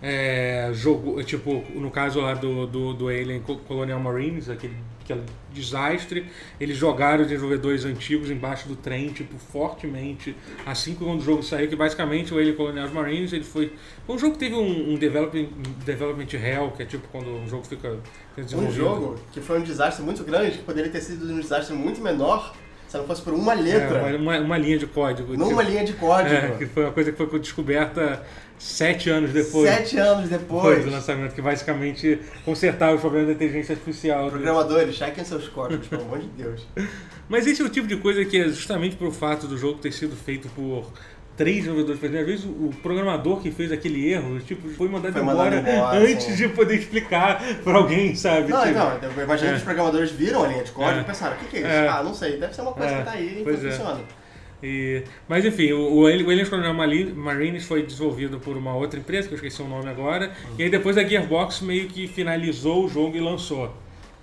é, jogou, tipo, no caso lá do, do, do Alien Co- Colonial Marines, aquele, aquele desastre, eles jogaram os desenvolvedores antigos embaixo do trem, tipo, fortemente, assim que quando o jogo saiu, que basicamente o Alien Colonial Marines, ele foi, foi um jogo que teve um, um development, development hell, que é tipo quando um jogo fica Um jogo que foi um desastre muito grande, que poderia ter sido um desastre muito menor se não fosse por uma É, letra, uma, uma linha de código. numa tipo, linha de código. é, que foi uma coisa que foi descoberta sete anos depois, Sete anos depois depois. do lançamento, que basicamente consertava os problemas da inteligência artificial. Programadores, chequem seus códigos, pelo amor de Deus. <laughs> Mas esse é o tipo de coisa que é justamente pelo fato do jogo ter sido feito por três desenvolvedores fazendo. Às vezes o programador que fez aquele erro, tipo, foi mandado Foi embora, embora, antes de poder explicar pra alguém, sabe? Não, Tipo, eu imagino É. que os programadores viram a linha de código É. e pensaram, o que, que é isso? É. Ah, não sei, deve ser uma coisa É, que tá aí e pois é. funciona. E- mas enfim, o, o Aliens Colonial Marines foi desenvolvido por uma outra empresa, que eu esqueci o nome agora, e aí depois a Gearbox meio que finalizou o jogo e lançou.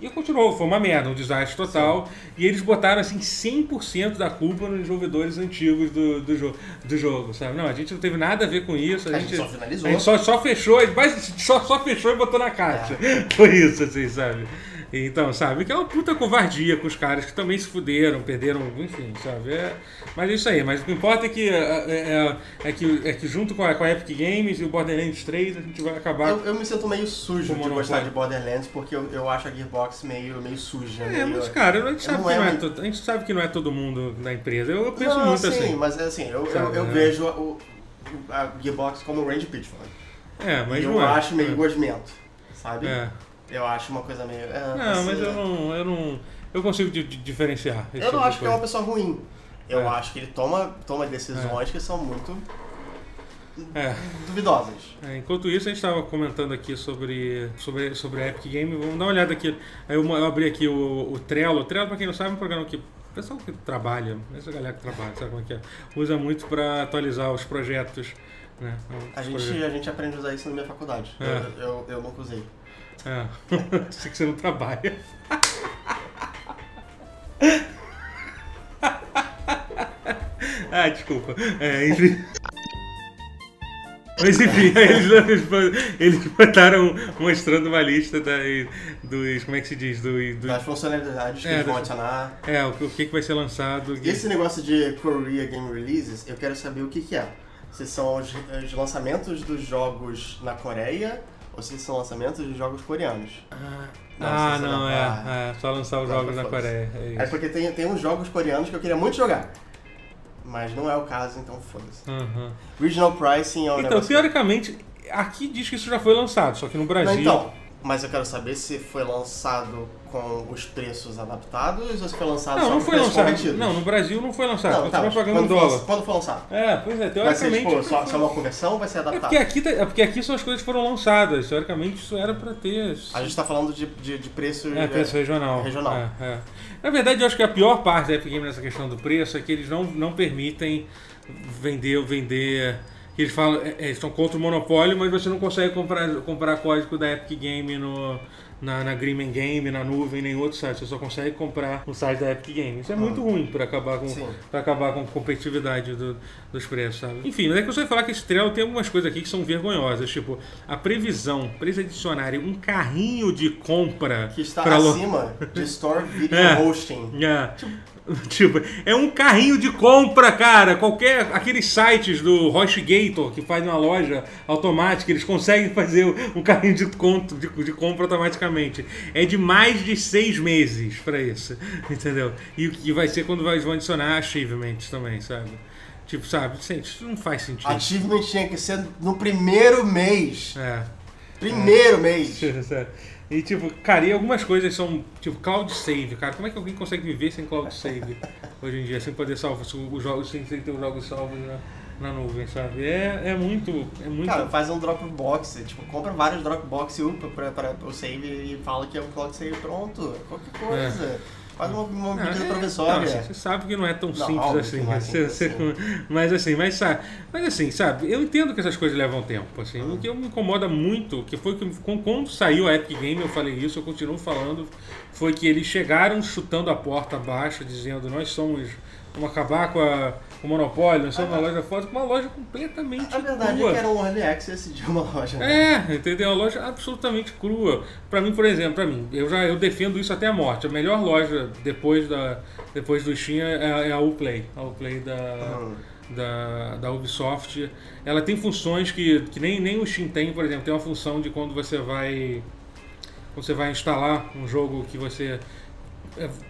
E continuou, foi uma merda, um desastre total. E eles botaram assim 100% da culpa nos desenvolvedores antigos do, do, jo do jogo, sabe? Não, a gente não teve nada a ver com isso. A, A gente só finalizou. A gente só, só fechou, mas só, só fechou e botou na caixa. <laughs> Foi isso, assim, sabe? Então, sabe? Que é uma puta covardia com os caras que também se fuderam, perderam, enfim, sabe? É, mas é isso aí. Mas o que importa é que, é, é- é que, é que junto com a, com a Epic Games e o Borderlands 3, a gente vai acabar. Eu, eu me sinto meio sujo de gostar de Borderlands, porque eu, eu acho a Gearbox meio, meio suja. É, meio... mas cara, a gente, sabe que é não é to- a gente sabe que não é todo mundo da empresa. Eu, eu penso não, muito sim, assim. mas assim, eu, eu, Sabe, eu né? vejo o- a Gearbox como o Range Pitchford. É, mas e eu não é. acho meio gosmento, sabe? É. Eu acho uma coisa meio... é, Não, mas assim, eu não. Eu não. Eu consigo di- di- diferenciar. Eu não tipo acho que é uma pessoa ruim. Eu É. acho que ele toma, toma decisões que são muito É. duvidosas. É, enquanto isso, a gente estava comentando aqui sobre, sobre, sobre a Epic Game. Vamos dar uma olhada aqui. Aí eu, eu abri aqui o, o Trello. O Trello, para quem não sabe, é um programa que o pessoal que trabalha, essa galera que trabalha, sabe como é que é? Usa muito para atualizar os projetos. Né? A Os gente, projetos. a gente aprende a usar isso na minha faculdade. É. Eu, eu, eu nunca usei. É. <laughs> Sei que você não trabalha. <laughs> ah, desculpa. É, enfim. Mas enfim, <laughs> eles, eles botaram mostrando uma lista da, dos. Como é que se diz? Do, do, Das funcionalidades que É, eles vão adicionar. é, o, que- o que, que vai ser lançado. E esse negócio de Korea Game Releases, eu quero saber o que, que é. Se são os, os lançamentos dos jogos na Coreia ou se são lançamentos de jogos coreanos. Ah, Não, ah, não, não- é, é. Só lançar os Não, jogos não na. Coreia. É É porque tem, tem uns jogos coreanos que eu queria muito jogar. Mas não é o caso, então foda-se. Uhum. Regional Pricing é um Então, teoricamente, aqui diz que isso já foi lançado, só que no Não, Brasil. então, mas eu quero saber se foi lançado com os preços adaptados ou se foi lançado Não, só não foi lançado. Não, no Brasil não foi lançado. Não, tá, mas pagando quando, dólar. foi, quando foi lançado? É, pois é, Vai ser teoricamente. tipo, só, só uma conversão ou vai ser É adaptado? porque, aqui, tá- é porque aqui são as coisas que foram lançadas. Teoricamente isso era pra ter. A gente tá falando de, de, de preço... É, preço regional. regional. É, é. Na verdade, eu acho que a pior parte da Epic Games nessa questão do preço é que eles não, não permitem vender vender. Eles falam, é, é, eles estão contra o monopólio, mas você não consegue comprar, comprar código da Epic Game no, na, na Green Game, na nuvem, nem outro site. Você só consegue comprar no site da Epic Game. Isso é muito ruim para acabar com para acabar com a competitividade do- dos preços, sabe? Enfim, mas é que eu só ia falar que esse Trello tem algumas coisas aqui que são vergonhosas, tipo a previsão para eles adicionarem um carrinho de compra Que está pra lo- acima de Store <laughs> Video É. Hosting. é. Tipo, <laughs> é um carrinho de compra, cara. Qualquer. Aqueles sites do HostGator que fazem uma loja automática, eles conseguem fazer um carrinho de, conto, de, de compra automaticamente. É de mais de seis meses pra isso. <laughs> Entendeu? E o que vai ser quando vai- vão adicionar achievements também, sabe? Tipo, sabe? Isso não faz sentido. Achievement tinha que ser no primeiro mês. É. Primeiro mês. <laughs> E tipo, cara, e algumas coisas são tipo cloud save, cara. Como é que alguém consegue viver sem cloud save <laughs> hoje em dia, sem poder salvar os jogos, sem, ter os jogos salvos na, na nuvem, sabe? É, é muito. É muito. Cara, faz um Dropbox, tipo, compra vários Dropbox e upa pra, pra, o save e fala que é um cloud save pronto. Qualquer coisa. Faz uma, uma Não, medida é- provisória. não, assim, você sabe que não é tão Não, simples óbvio assim. é Você- simples você- mas assim, mas sabe, mas assim, sabe, eu entendo que essas coisas levam tempo. Assim, O que me incomoda muito, que foi que quando- quando saiu a Epic Game, eu falei isso, eu continuo falando, foi que eles chegaram chutando a porta abaixo, dizendo nós somos. Vamos acabar com, a, com monopólio, nós somos uma loja forte, uma loja completamente A verdade crua. é que era um early access de uma loja. né? É, entendeu? Uma loja absolutamente crua. Pra mim, por exemplo, pra mim, eu já eu defendo isso até a morte. A melhor loja depois da depois do Steam é, é a Uplay, a Uplay da, Hum. da, da Ubisoft. Ela tem funções que, que nem, nem o Steam tem, por exemplo, tem uma função de quando você vai quando você vai instalar um jogo que você é,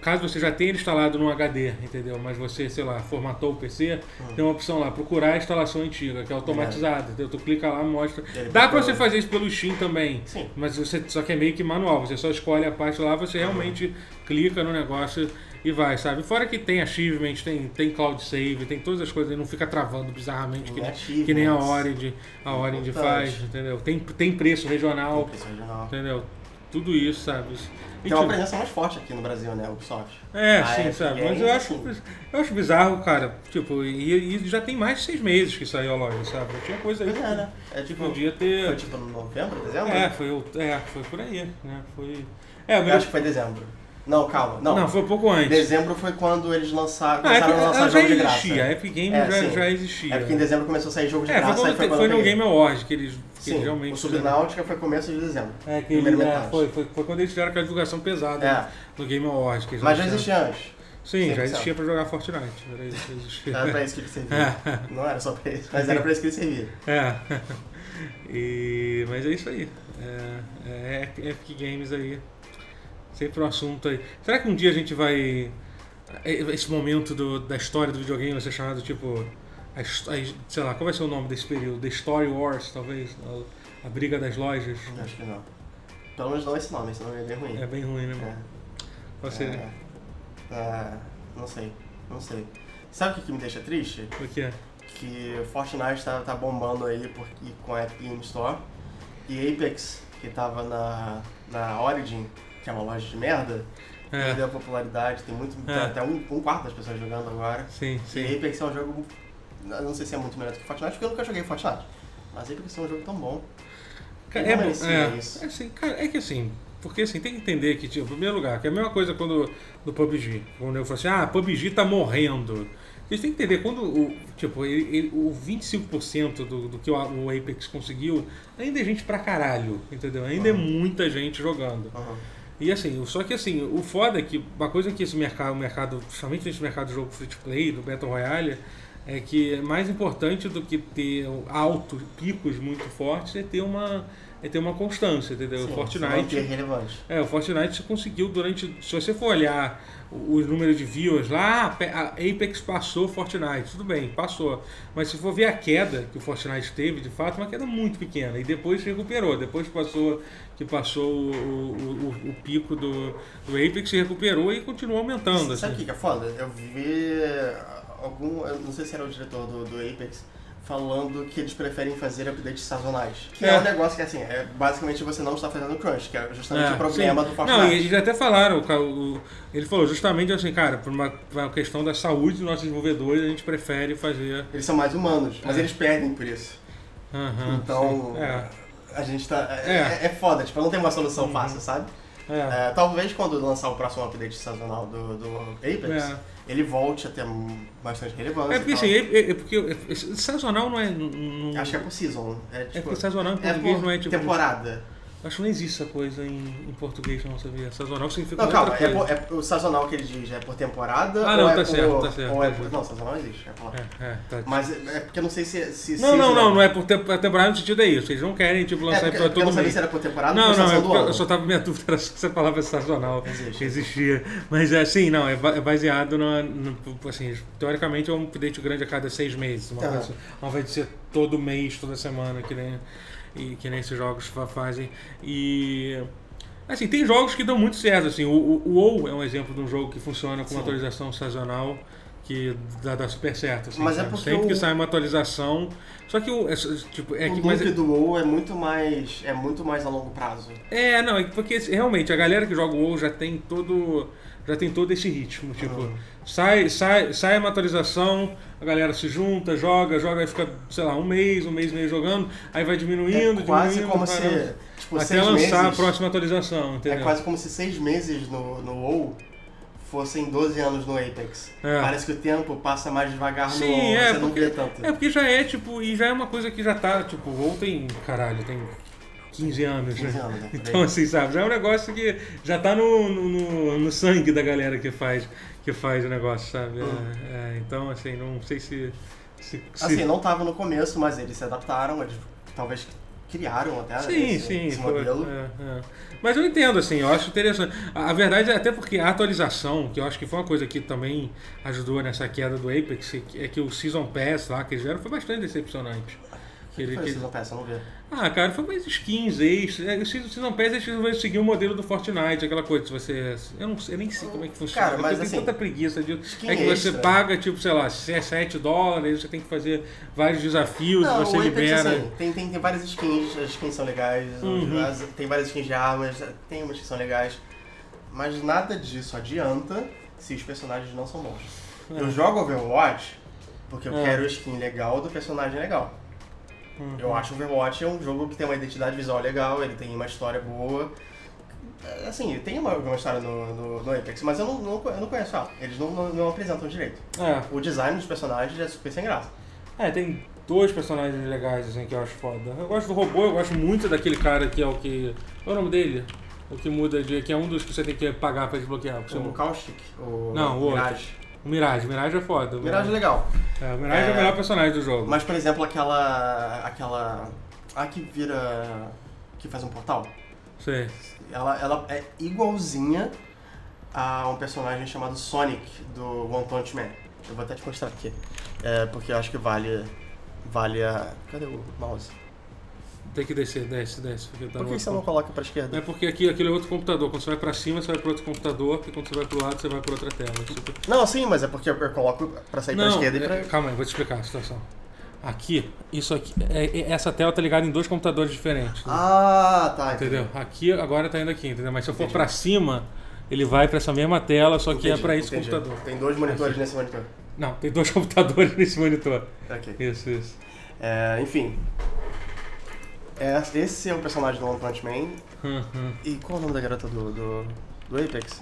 caso você já tenha instalado no HD, entendeu? Mas você, sei lá, formatou o PC, tem uma opção lá, procurar a instalação antiga, que é automatizada, entendeu? Tu clica lá, mostra. Ele Dá pra procura. você fazer isso pelo Steam também. Sim. Mas você só que é meio que manual, você só escolhe a parte lá, você realmente clica no negócio e vai, sabe? Fora que tem achievement, tem, tem cloud save, tem todas as coisas, e não fica travando bizarramente que, Tem que nem a. Orange, a Importante. faz, entendeu? Tem, tem preço regional, Tem preço original. entendeu? Tudo isso, sabe? E, Tem uma tipo, presença mais forte aqui no Brasil, né? Ubisoft. é, sim, sabe? Mas Games, eu acho, assim. eu acho bizarro, cara. Tipo, e, e já tem mais de seis meses que saiu a loja, sabe? Já tinha coisa aí Pois é, né? É tipo. podia ter. Foi tipo no novembro, dezembro? É, foi, é, foi por aí, né? Foi. É, Eu acho que foi dezembro. Não, calma. Não. Não, foi um pouco antes. Dezembro foi quando eles lançaram, Ah, a Epic, começaram a lançar já jogo de graça. existia, a Epic Games É, já, sim. já existia. É porque em dezembro começou a sair jogo de É, foi graça quando foi quando foi eu no. Game Awards que eles, que Sim, eles realmente. o. Subnáutica foi começo de dezembro. É, que ele, é, metade. foi, foi, foi quando eles fizeram aquela divulgação pesada É. no Game Awards. Que eles Mas já existia antes. Sim, já 100%. existia pra jogar Fortnite. Era isso que existia. Era pra isso que ele servia. <laughs> É. Não era só pra isso, mas era pra isso que ele servia. É. <laughs> E, mas é isso aí. É, é Epic Games aí. Sempre um assunto aí. Será que um dia a gente vai. é, Esse momento do- da história do videogame vai ser chamado tipo. a a sei lá, qual vai ser o nome desse período? The Story Wars, talvez? A, a briga das lojas. Acho que não. Pelo menos não esse nome, esse nome é bem ruim. É bem ruim, né, É. mano? Qual seria? É, é, não sei, não sei. Sabe o que, me deixa triste? O que é? Que Fortnite tá, tá bombando aí por, com a Epic Game Store. E Apex, que tava na, na Origin, que é uma loja de merda, É, perdeu a popularidade. Tem muito, É. tem até um, um quarto das pessoas jogando agora. sim, E sim. Apex é um jogo. Não sei se é muito melhor do que Fortnite, porque eu nunca joguei Fortnite. Mas Apex é um jogo tão bom. Cara, É, bom, é, isso. é assim, cara, é que assim, porque assim, tem que entender que, tipo, em primeiro lugar, que é a mesma coisa quando do PUBG. Quando eu falo assim, ah, PUBG tá morrendo. Vocês têm que entender, quando o, tipo, ele, ele- o 25% do, do que o, o Apex conseguiu, ainda é gente pra caralho, entendeu? Ainda é Uhum. muita gente jogando. Uhum. E assim, só que assim, o foda é que uma coisa que esse mercado, o mercado, principalmente nesse mercado de jogo free to play, do Battle Royale, é que é mais importante do que ter altos picos muito fortes é ter uma é ter uma constância, entendeu? Sim, o Fortnite é, o Fortnite conseguiu durante. Se você for olhar os números de viewers lá, a Apex passou o Fortnite, tudo bem, passou. Mas se for ver a queda que o Fortnite teve, de fato, uma queda muito pequena. E depois se recuperou. Depois passou que passou o, o, o- pico do, do Apex, se recuperou e continuou aumentando. Sabe o assim. que que é foda? Eu vi algum. Eu não sei se era o diretor do, do Apex falando que eles preferem fazer updates sazonais. Que é, É. um negócio que assim, é basicamente você não está fazendo crunch, que é justamente É, o problema sim. do Fortnite. Não, e eles até falaram, o ele falou justamente assim, cara, por uma, por uma questão da saúde dos nossos desenvolvedores, a gente prefere fazer. Eles são mais humanos, mas É. eles perdem por isso. Aham, então, é. a gente tá. É, É. é- é foda, tipo, não tem uma solução Uhum. fácil, sabe? É. É, talvez quando lançar o próximo update sazonal do, do Apex, É. ele volte a ter bastante relevância. É porque assim, é, é- é porque é- sazonal não é. Não, Acho que é por season. É, é tipo, porque sazonal em é português por não é tipo. temporada. Acho que não existe essa coisa em, em português, não, sabia? Sazonal significa Não, calma, é, por- é o sazonal que ele diz é por temporada Ah, ou não, é tá por, certo, tá certo, ou é tá por, certo. não, sazonal existe, é falar. É, é, tá. Mas é é porque eu não sei se, se Não, não, seasonal- não, não é por tempo- a temporada no sentido é isso. Eles não querem tipo, É lançar porque, pra porque eu todo não sabia mês. se era por temporada Não, ou por não, é estação do porque ano. eu só tava minha <laughs> dúvida era se essa palavra sazonal Existe. existia. Mas é assim, não, é ba- é baseado no, no- assim, teoricamente é um update grande a cada seis meses. Uma Aham. coisa, ao invés de ser todo mês, toda semana, que nem, e, que nem esses jogos fa- fazem. E. Assim, tem jogos que dão muito certo. Assim, o, o, o WoW é um exemplo de um jogo que funciona com uma atualização sazonal que dá, dá super certo. Assim, Mas é porque Sempre que o- sai uma atualização. Só que o. é, tipo, é o que, loop mas, do WoW é muito mais é muito mais a longo prazo. é, não, é porque realmente a galera que joga o WoW já tem todo. Já tem todo esse ritmo. Tipo. Sai, sai, sai uma atualização, a galera se junta, joga, joga, aí fica, sei lá, um mês, um mês, meio jogando, aí vai diminuindo, é quase diminuindo. como se tipo, até lançar meses, a próxima atualização, entendeu? É quase como se seis meses no, no WoW fossem 12 anos no Apex. É. Parece que o tempo passa mais devagar no Sim, WoW, é, você não porque- vê tanto. É porque já é, tipo, e já é uma coisa que já tá, tipo, o WoW tem, caralho, tem 15 anos, 15 né? anos, né? Então, assim, sabe, já é um negócio que já tá no, no, no- sangue da galera que faz, que faz o negócio, sabe? É, Hum. é, então, assim, não sei se. se, se- Assim, não tava no começo, mas eles se adaptaram, eles talvez criaram até Sim, esse, sim. esse foi- modelo. é, é. Mas eu entendo, assim, eu acho interessante. A, a verdade é até porque a atualização, que eu acho que foi uma coisa que também ajudou nessa queda do Apex, é que o Season Pass lá que eles fizeram foi bastante decepcionante. Que ele- que- não não. Ah, cara, foi mais skins, extras. É, O Season Season Pass eles vão seguir o modelo do Fortnite, aquela coisa. Se você. Eu não eu nem sei como é que funciona. Cara, mas eu tenho assim, tanta preguiça de. É que você extra. paga, tipo, sei lá, 7 dólares, você tem que fazer vários desafios, Não, você libera. assim, tem, tem, tem várias skins, as skins são legais, Uhum. as- tem várias skins de armas, tem umas que são legais, mas nada disso adianta se os personagens não são bons. É. Eu jogo Overwatch porque eu É. quero skin legal do personagem legal. Uhum. Eu acho Overwatch é um jogo que tem uma identidade visual legal, ele tem uma história boa. É, Assim, tem uma, uma história no, no, no Apex, mas eu não, não, eu não conheço ela. Eles não, não, não apresentam direito. É. O design dos personagens é super sem graça. É, tem dois personagens legais, assim, que eu acho foda. Eu gosto do robô, eu gosto muito daquele cara que é o que. Qual é o nome dele? O que muda de. que é um dos que você tem que pagar pra desbloquear. O Caustic, o Não, o outro. Mirage. O Mirage, o Mirage é foda. O Mirage é legal. É, o Mirage é, É. o melhor personagem do jogo. Mas, por exemplo, aquela. aquela. A que vira. que faz um portal. Sei. Ela, ela é igualzinha a um personagem chamado Sonic do One Punch Man. Eu vou até te mostrar aqui. É, porque eu acho que vale. Vale a. Cadê o mouse? Tem que descer, desce, desce. Porque tá Por que você não coloca pra esquerda? É porque aqui, aquilo é outro computador. Quando você vai pra cima, você vai pro outro computador. E quando você vai pro lado, você vai pra outra tela. Não, sim, mas é porque eu coloco pra sair pra esquerda e é- pra. calma aí, vou te explicar a situação. Aqui, isso aqui, é- é- essa tela tá ligada em dois computadores diferentes. Ah, tá. Entendeu? Aqui agora tá indo aqui, entendeu? Mas se eu for Entendi. pra cima, ele vai pra essa mesma tela, só que é Entendi, pra esse entendi. computador. Tem dois monitores nesse monitor. Não, tem dois <laughs> computadores nesse monitor. Ok. Isso, isso. É, enfim. É, esse é o personagem do One Punch Man. Uhum. E qual é o nome da garota do, do, do Apex?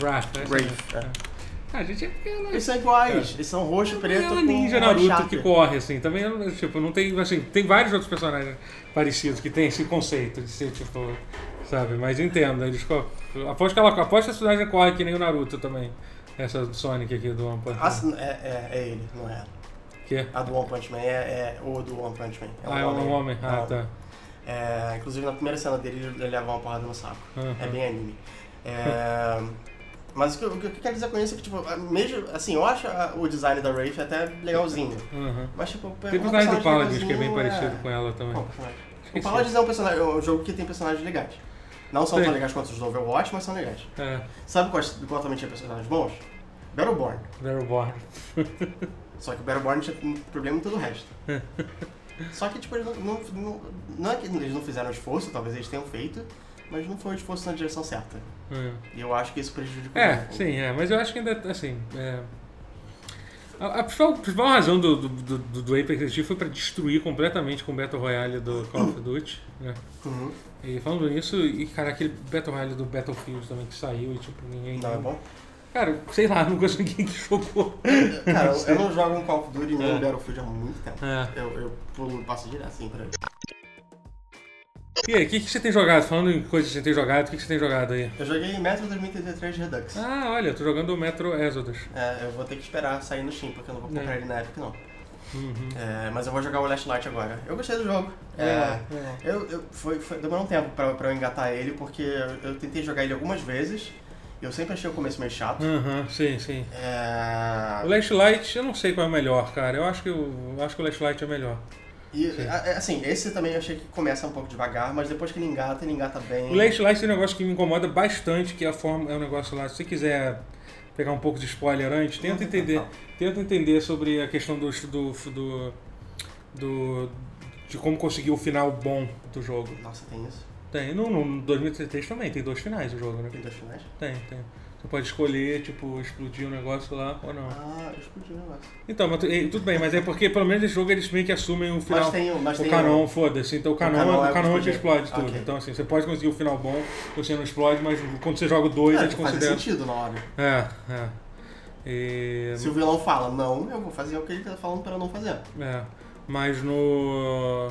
Wrath, essa Wraith, é. Ah, a gente é porque ela Eles são iguais, eles são roxo e preto é uma com ninja Naruto chapa. que corre, assim. Também, tipo, não tem, assim, tem vários outros personagens parecidos que tem esse conceito de ser, tipo, sabe? Mas entendo, eles Aposto que ela aposto que a personagem corre que nem o Naruto também. Essa do Sonic aqui do One Punch Man. Ah, é, é, é ele, não é ela. Que? A do One Punch Man é, é o do One Punch Man. ah, é um homem. Ah, tá. É, inclusive na primeira cena dele ele leva uma porrada no saco. Uhum. É bem anime. É, <laughs> mas o que, eu- o que eu quero dizer com isso é que, tipo, mesmo, assim, eu acho o design da Wraith até legalzinho. Uhum. Mas, tipo, Tem o personagem do Paladins que é bem parecido com ela também. Qual personagem? <laughs> O. Paladins é um, personagem, é um jogo que tem personagens legais. Não são Sim. tão legais quanto os do Overwatch, mas são legais. É, Sabe qual, qual também tinha personagens bons? Battleborn. Battleborn. <laughs> Só que o Battleborn tinha um problema em todo o resto. <laughs> Só que, tipo, eles não, não, não, não é que eles não fizeram esforço, talvez eles tenham feito, mas não foi um esforço na direção certa. É. E eu acho que isso prejudicou. É, muito. sim, é. Mas eu acho que ainda, assim. É... A, a principal, principal razão do, do, do, do Apex Legends foi pra destruir completamente com o Battle Royale do Call of Duty, né? Uhum. E falando nisso, e cara, aquele Battle Royale do Battlefield também que saiu e tipo, ninguém. Não é bom? Cara, sei lá, <laughs> não conheço ninguém que jogou. Cara, eu, eu não jogo um Call of Duty nem É. um Battlefield há muito tempo. É. Eu, eu pulo, passo direto assim pra ele. E aí, o que, que você tem jogado? Falando em coisas que você tem jogado, o que, que você tem jogado aí? Eu joguei Metro 2033 Redux. Ah, olha, eu tô jogando o Metro Exodus. É, eu vou ter que esperar sair no Steam, porque eu não vou comprar É. ele na Epic, não. Uhum. É, mas eu vou jogar o Last Light agora. Eu gostei do jogo. É, Legal, legal. eu, eu, foi, foi, demorou um tempo pra, pra eu engatar ele, porque eu, eu tentei jogar ele algumas vezes. Eu sempre achei o começo meio chato. Uhum, sim, sim. É, O Last Light, eu não sei qual é o melhor, cara. Eu acho que o, eu acho que o Last Light é melhor. e, a- assim, esse também eu achei que começa um pouco devagar, mas depois que ele engata, ele engata bem. O Last Light tem um negócio que me incomoda bastante, que é a forma, é um negócio lá, se você quiser pegar um pouco de spoiler antes, tenta entender, tenta entender sobre a questão do, do, do, do- de como conseguir o final bom do jogo. Nossa, tem isso? Tem, no, no 2033 também, tem dois finais o jogo, né? Tem dois finais? Tem, tem. Você pode escolher, tipo, explodir um negócio lá ou não. Ah, eu explodi o negócio. Então, mas tu- tudo bem, mas é porque pelo menos esse jogo eles meio que assumem o final. Mas tem, o- mas O tem canon, foda-se. Então o canon, canon o é o canon, que te explode tudo. Ok. Então assim, você pode conseguir o final bom, você não explode, mas quando você joga o 2, É, eles faz consideram. sentido na hora. É, é. E- Se o vilão fala não, eu vou fazer o que ele tá falando pra não fazer. é. Mas no.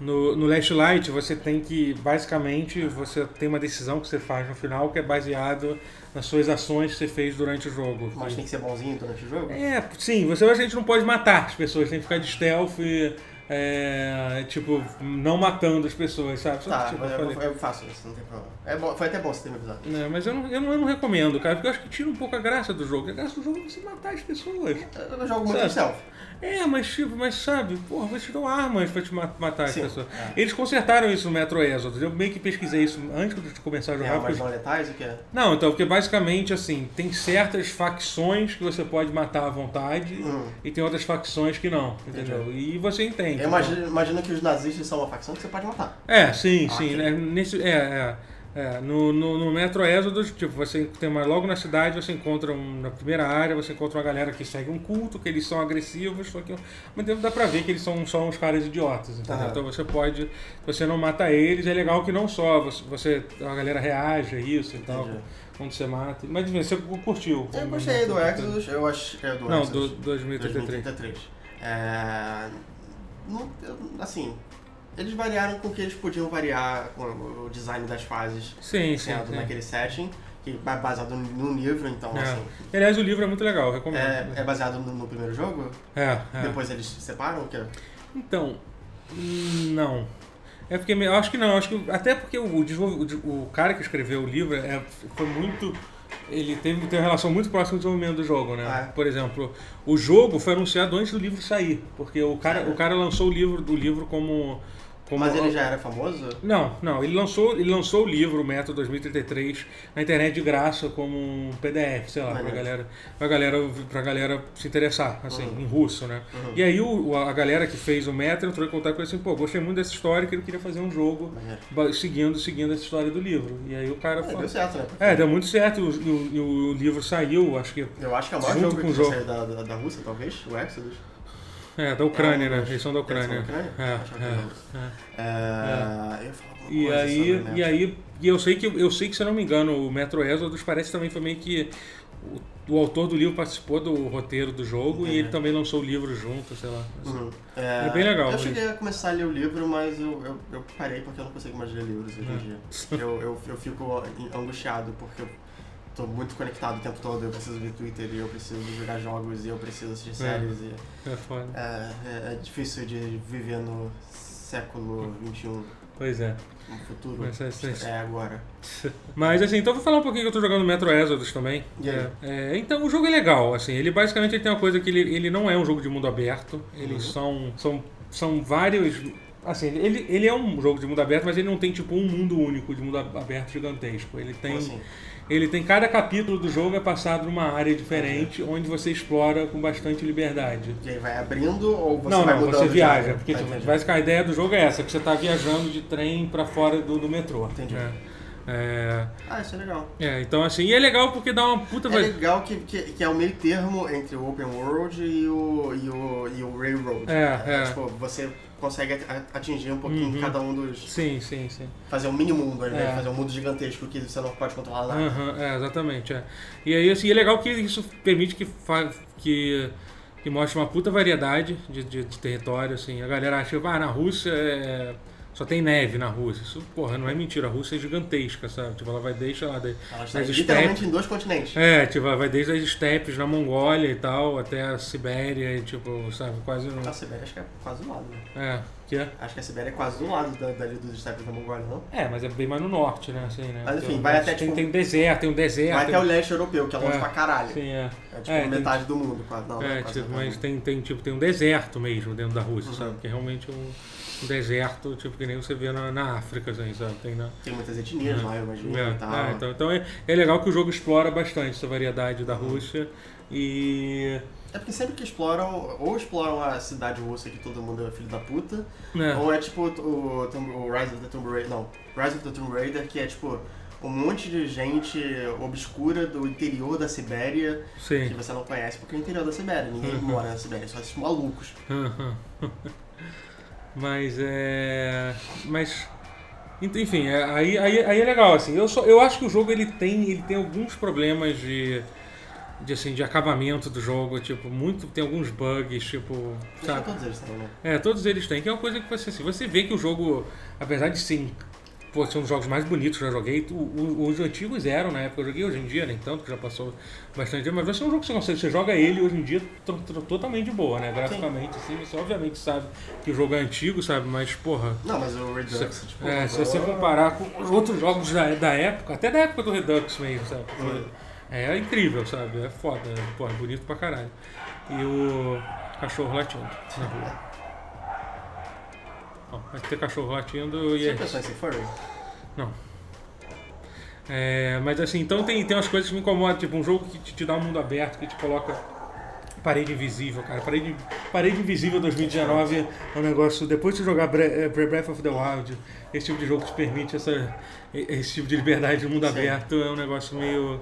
No, no Last Light você tem que, basicamente, você tem uma decisão que você faz no final que é baseado nas suas ações que você fez durante o jogo. Mas tem que ser bonzinho durante o jogo? É, sim, você a gente não pode matar as pessoas, tem que ficar de stealth e é, tipo, não matando as pessoas, sabe? Só, Tá, tipo, mas eu eu, faço isso, não tem problema. É bom, foi até bom você ter me avisado. É, mas eu não, eu, não, eu não recomendo, cara, porque eu acho que tira um pouco a graça do jogo. A graça do jogo é você matar as pessoas. Eu eu jogo muito Sabe? stealth. É, mas tipo, mas sabe, porra, você te dão armas pra te ma- matar as Sim, pessoas. é. Eles consertaram isso no Metro Exodus. Eu meio que pesquisei isso antes de começar a É, jogar. mas porque- não letais, o que é? Não, então, porque basicamente assim, tem certas facções que você pode matar à vontade Hum. e tem outras facções que não, entendeu? E você entende. Eu imagino, imagino que os nazistas são uma facção que você pode matar. É, sim, Ah, sim. né, nesse, é, é, é, no, no, no Metro Exodus, tipo, você tem uma, logo na cidade, você encontra um, na primeira área, você encontra uma galera que segue um culto, que eles são agressivos, só que mas dá- pra ver que eles são só uns caras idiotas, entendeu? Aham. Então você pode, você não mata eles, é legal que não só você, você a galera reage a isso e tal, Entendi. quando você mata. Mas enfim, você curtiu. Eu gostei do Exodus, eu acho. É do Não, Exodus. do 2033. 2033. É, não- eu- assim, eles variaram com o que eles podiam variar com o design das fases Sim, sim. sendo sim. naquele setting, que é baseado num livro, então É. assim. Aliás, o livro é muito legal, recomendo. É, é baseado no, no primeiro jogo? É, é. Depois eles se separam? O quê? Então, não. É porque eu acho que não, acho que até porque o, o o cara que escreveu o livro é, foi muito ele teve, tem uma relação muito próxima do desenvolvimento do jogo, né? Ah, é? Por exemplo, o jogo foi anunciado antes do livro sair, porque o cara, Sério? o cara lançou o livro do livro como como Mas ele já era famoso? não, não, ele lançou, ele lançou o livro, o Método 2033, na internet de graça como um PDF, sei lá, pra galera, pra galera, pra galera se interessar, assim, Uhum. em russo, né? Uhum. E aí o, a galera que fez o Metro entrou em contato com ele assim, pô, gostei muito dessa história, que ele queria fazer um jogo seguindo, seguindo essa história do livro. E aí o cara É, falou... deu certo, né? É, deu muito certo, e o, o- o livro saiu, acho que Eu acho que é o maior jogo que jogo. saiu da, da, da Rússia, talvez, o Exodus. É, da Ucrânia, É um né? Eles são da eles são da Ucrânia. Ucrânia? É, é, da Rússia. é. É, eu ia falar alguma E aí, sobre e aí, e eu sei que eu sei que se eu não me engano, o Metro Exodus parece também foi meio que o, o autor do livro participou do roteiro do jogo e Entendi. ele também lançou o livro junto, sei lá. assim. Uhum. É bem legal, Eu mas- cheguei a começar a ler o livro, mas eu, eu, eu parei porque eu não consigo mais ler livros hoje em É. dia. Eu, eu, eu fico angustiado porque eu tô muito conectado o tempo todo. Eu preciso ver Twitter e eu preciso jogar jogos e eu preciso assistir séries. E É foda. é, é, é difícil de viver no século XXI, Pois é. no futuro. Mas é- é- É agora. <laughs> Mas assim, então vou falar um pouquinho que eu tô jogando Metro Exodus também. É, é, então o jogo é legal, assim, ele basicamente ele tem uma coisa que ele, ele não é um jogo de mundo aberto, eles Uhum. são, são, são vários. Assim, ele, ele é um jogo de mundo aberto, mas ele não tem tipo um mundo único de mundo ab- aberto gigantesco. Ele tem. Assim? Ele tem cada capítulo do jogo é passado numa área diferente, onde você explora com bastante liberdade. E aí vai abrindo ou você não, vai não, mudando você de viaja. Porque Tá, tipo, basicamente, a ideia do jogo é essa, que você tá viajando de trem pra fora do, do metrô. Entendi. né? É, Ah, isso é legal. é, então assim, e é legal porque dá uma puta... É legal que, que, que é o meio termo entre o Open World e o, e o, e o Railroad. É, é. Tipo, você consegue atingir um pouquinho Uhum. cada um dos. Sim, sim, sim. Fazer um mini mundo, ao invés É. de fazer um mundo gigantesco que você não pode controlar nada. Aham, é, exatamente. É. E aí, assim, é legal que isso permite que, fa que, que mostre uma puta variedade de, de, de território, assim. A galera acha que, ah, na Rússia é- só tem neve na Rússia. Isso, porra, não é mentira. A Rússia é gigantesca, sabe? Tipo, ela vai desde, lá, de, Ela está literalmente estepes. em dois continentes. É, tipo, ela vai desde as estepes na Mongólia e tal, até a Sibéria, e, tipo, sabe, quase no... A Sibéria acho que é quase do lado, né? É, que é? Acho que a Sibéria é quase do lado da, dali dos estepes da Mongólia, não? É, mas é bem mais no norte, né? Assim, né? Mas, enfim, Tem- vai até, tem, tipo, tem deserto, tem um deserto. Vai tem- até o leste europeu, que é longe É, pra caralho. Sim, é. É tipo É, tem- metade do mundo, quase. Não, É, é quase tipo, mas tem, tem, tipo, tem um deserto mesmo dentro da Rússia, Uhum. sabe? Que é realmente um, um deserto, tipo, que nem você vê na, na África, assim, sabe? Tem na... Tem muitas etnias lá, eu imagino, É, é, então então é, é legal que o jogo explora bastante essa variedade da Rússia e... É porque sempre que exploram, ou exploram a cidade russa que todo mundo é filho da puta, né, ou é tipo o, o Rise of the Tomb Raider, não, Rise of the Tomb Raider, que é tipo um monte de gente obscura do interior da Sibéria que sim. você não conhece porque é o interior da Sibéria, ninguém Uhum. mora na Sibéria, só esses malucos. <laughs> mas é... Mas... Enfim, é- aí, aí, aí é legal, assim. Eu, só, eu acho que o jogo ele tem, ele tem alguns problemas de, de, assim, de acabamento do jogo, tipo, muito, tem alguns bugs, tipo, sabe? todos eles têm, né? É, todos eles têm, que é uma coisa que você, assim, você vê que o jogo, apesar de ser pô, são os jogos mais bonitos que eu já joguei. O- o- os antigos eram na época que eu joguei, hoje em dia nem tanto, que já passou bastante tempo. Mas vai ser um jogo que você consegue, você joga ele hoje em dia to- to- totalmente de boa, né? Graficamente, assim, você obviamente sabe que o jogo é antigo, sabe? Mas, porra. Não, mas o Redux, Se, tipo... é, se você comparar com os outros jogos da, da época, até da época do Redux mesmo, sabe? É, incrível, sabe? É foda, pô, é bonito pra caralho. E o cachorro latindo na rua. Bom, vai ter cachorro latindo e Você é pensou em ser furry? é, mas assim, então tem, tem umas coisas que me incomodam, tipo um jogo que te, te dá um mundo aberto, que te coloca parede invisível, cara. Parede, parede invisível 2019 é um negócio. Depois de jogar eh, Breath of the Wild, esse tipo de jogo que te permite essa, esse tipo de liberdade de mundo Sim. aberto é um negócio meio,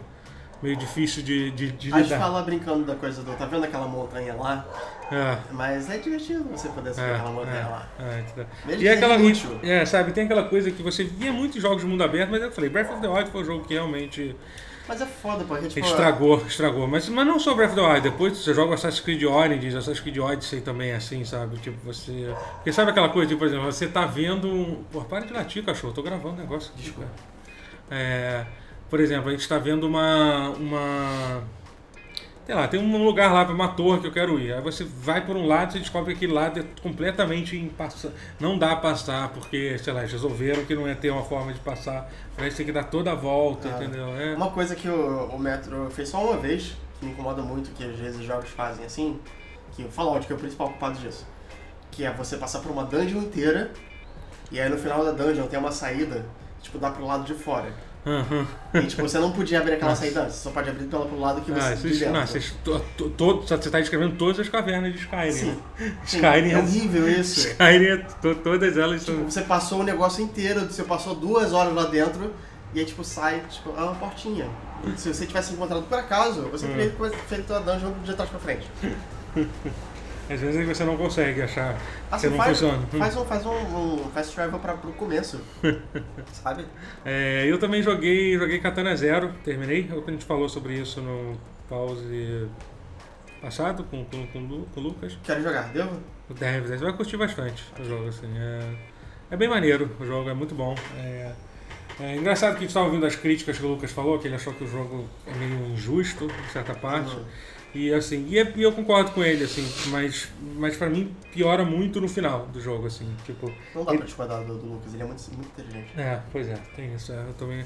meio difícil de, de, de A gente lidar. fala brincando da coisa do... Tá vendo aquela montanha lá? É, Mas é divertido você poder subir é, aquela montanha é, lá. é? Mesmo E é que aquela. inútil. É, sabe, tem aquela coisa que você via muitos jogos de mundo aberto, mas eu falei, Breath of the Wild foi um jogo que realmente Mas é foda, porque tipo... estragou, estragou. Mas, mas não só Breath of the Wild, depois você joga Assassin's Creed Origins, Assassin's Creed Odyssey também é assim, sabe? Tipo, você. Porque sabe aquela coisa, tipo, por exemplo, você tá vendo. Pô, para de latir, cachorro, tô gravando um negócio aqui. Desculpa. É, por exemplo, a gente tá vendo uma. uma sei lá, tem um lugar lá, uma torre que eu quero ir. Aí você vai por um lado e descobre que aquele lado é completamente impassa... não dá a passar, porque, sei lá, eles resolveram que não ia ter uma forma de passar. Aí você tem que dar toda a volta, Ah. entendeu? É. Uma coisa que o, o Metro fez só uma vez, que me incomoda muito, que às vezes os jogos fazem assim, que o Fallout que é o principal culpado disso, que é você passar por uma dungeon inteira, e aí no final da dungeon tem uma saída, tipo, dá pro lado de fora. Aham. E tipo, você não podia abrir aquela saída antes, você só pode abrir pela pro lado que você Ah, não, to, to, você está descrevendo todas as cavernas de Skyrim. Sim. né? Sim, Skyrim, é horrível isso. Skyrim é to- todas elas Tipo, são. você passou o negócio inteiro, você passou duas horas lá dentro, e aí tipo, sai, tipo, é uma portinha. Se você tivesse encontrado por acaso, você Hum. teria feito a dungeon de trás pra frente. <laughs> Às vezes você não consegue achar. Assim, Você não faz, funciona. Faz um, faz um, um fast travel pra, pro começo. <laughs> sabe? É, eu também joguei, joguei Katana Zero, terminei. O a gente falou sobre isso no pause passado com, com, com, o com o Lucas. Quero jogar, devo? O Deve, você vai curtir bastante o jogo, assim. É, é bem maneiro, o jogo é muito bom. É, é engraçado que a gente estava ouvindo as críticas que o Lucas falou, que ele achou que o jogo é meio injusto, em certa parte. Uhum. E assim, e, é- e eu concordo com ele, assim, mas, mas pra mim piora muito no final do jogo, assim, tipo. Não dá Ele- pra discordar do, do Lucas, ele é muito, muito inteligente. É, pois é, tem isso. É, eu também.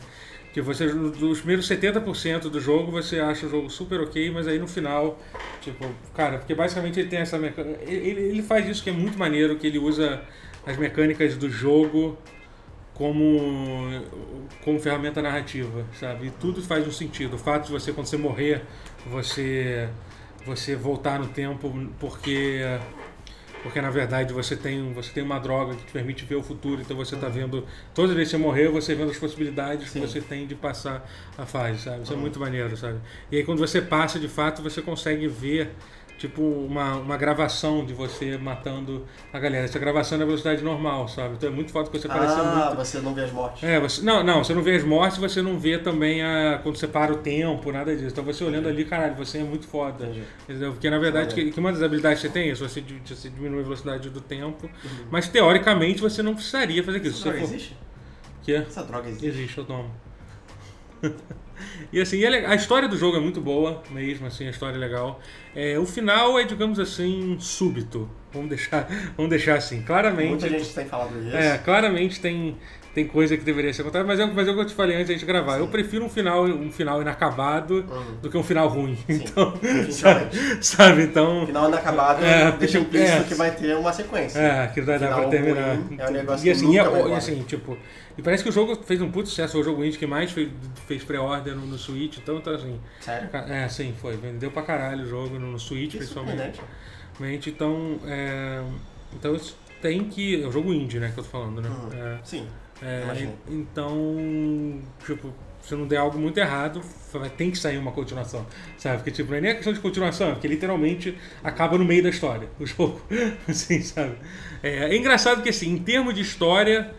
Que você, dos primeiros 70% do jogo, você acha o jogo super ok, mas aí no final, tipo, cara, porque basicamente ele tem essa mecânica. Ele, ele faz isso que é muito maneiro, que ele usa as mecânicas do jogo como, como ferramenta narrativa, sabe? E tudo faz um sentido. O fato de você, quando você morrer, você, você voltar no tempo, porque porque na verdade você tem, você tem uma droga que te permite ver o futuro, então você está vendo. Todas as vezes que você morreu, você vendo as possibilidades Sim. que você tem de passar a fase, sabe? Isso é Uhum. muito maneiro, sabe? E aí quando você passa de fato, você consegue ver tipo uma, uma gravação de você matando a galera. Essa gravação é na velocidade normal, sabe? Então é muito foda que você parece ah, muito. você não vê as mortes. É, você, não, não, você não vê as mortes, você não vê também a, quando você para o tempo, nada disso. Então você olhando ali, caralho, você é muito foda. Entendi. Entendeu? Porque na verdade, que, que uma das habilidades que você tem é você, você diminui a velocidade do tempo, Uhum. mas teoricamente você não precisaria fazer aquilo. Essa droga for- existe? Que? Essa droga existe. Existe, eu tomo. <laughs> e assim, é a história do jogo é muito boa, mesmo assim, a história é legal. É, o final é, digamos assim, súbito. Vamos deixar, <laughs> vamos deixar assim. Claramente. Muita gente tem falado isso. É, claramente tem, tem coisa que deveria ser contada, mas é, mas é o que eu te falei antes da gente gravar. Eu Sim. prefiro um final, um final inacabado Uhum. do que um final ruim. Sim, Então, sabe, sabe? Então. Final inacabado É, deixa implícito é. que vai ter uma sequência. É, aquilo vai dar pra terminar. é um negócio e que assim, nunca e, vai e assim, tipo. E parece que o jogo fez um puto sucesso, o jogo indie que mais fez, fez pré-order no, no Switch, então tá assim. Sério? É, sim, foi. Vendeu pra caralho o jogo no, no Switch, Que principalmente. Realmente, Então, é, então isso tem que. É o jogo indie, né, que eu tô falando, né? Uhum. É, Sim. É, então, tipo, se não der algo muito errado, tem que sair uma continuação, sabe? Porque, tipo, não é nem a questão de continuação, é porque literalmente acaba no meio da história, o jogo, <laughs> assim, sabe? É, é engraçado que, assim, em termos de história,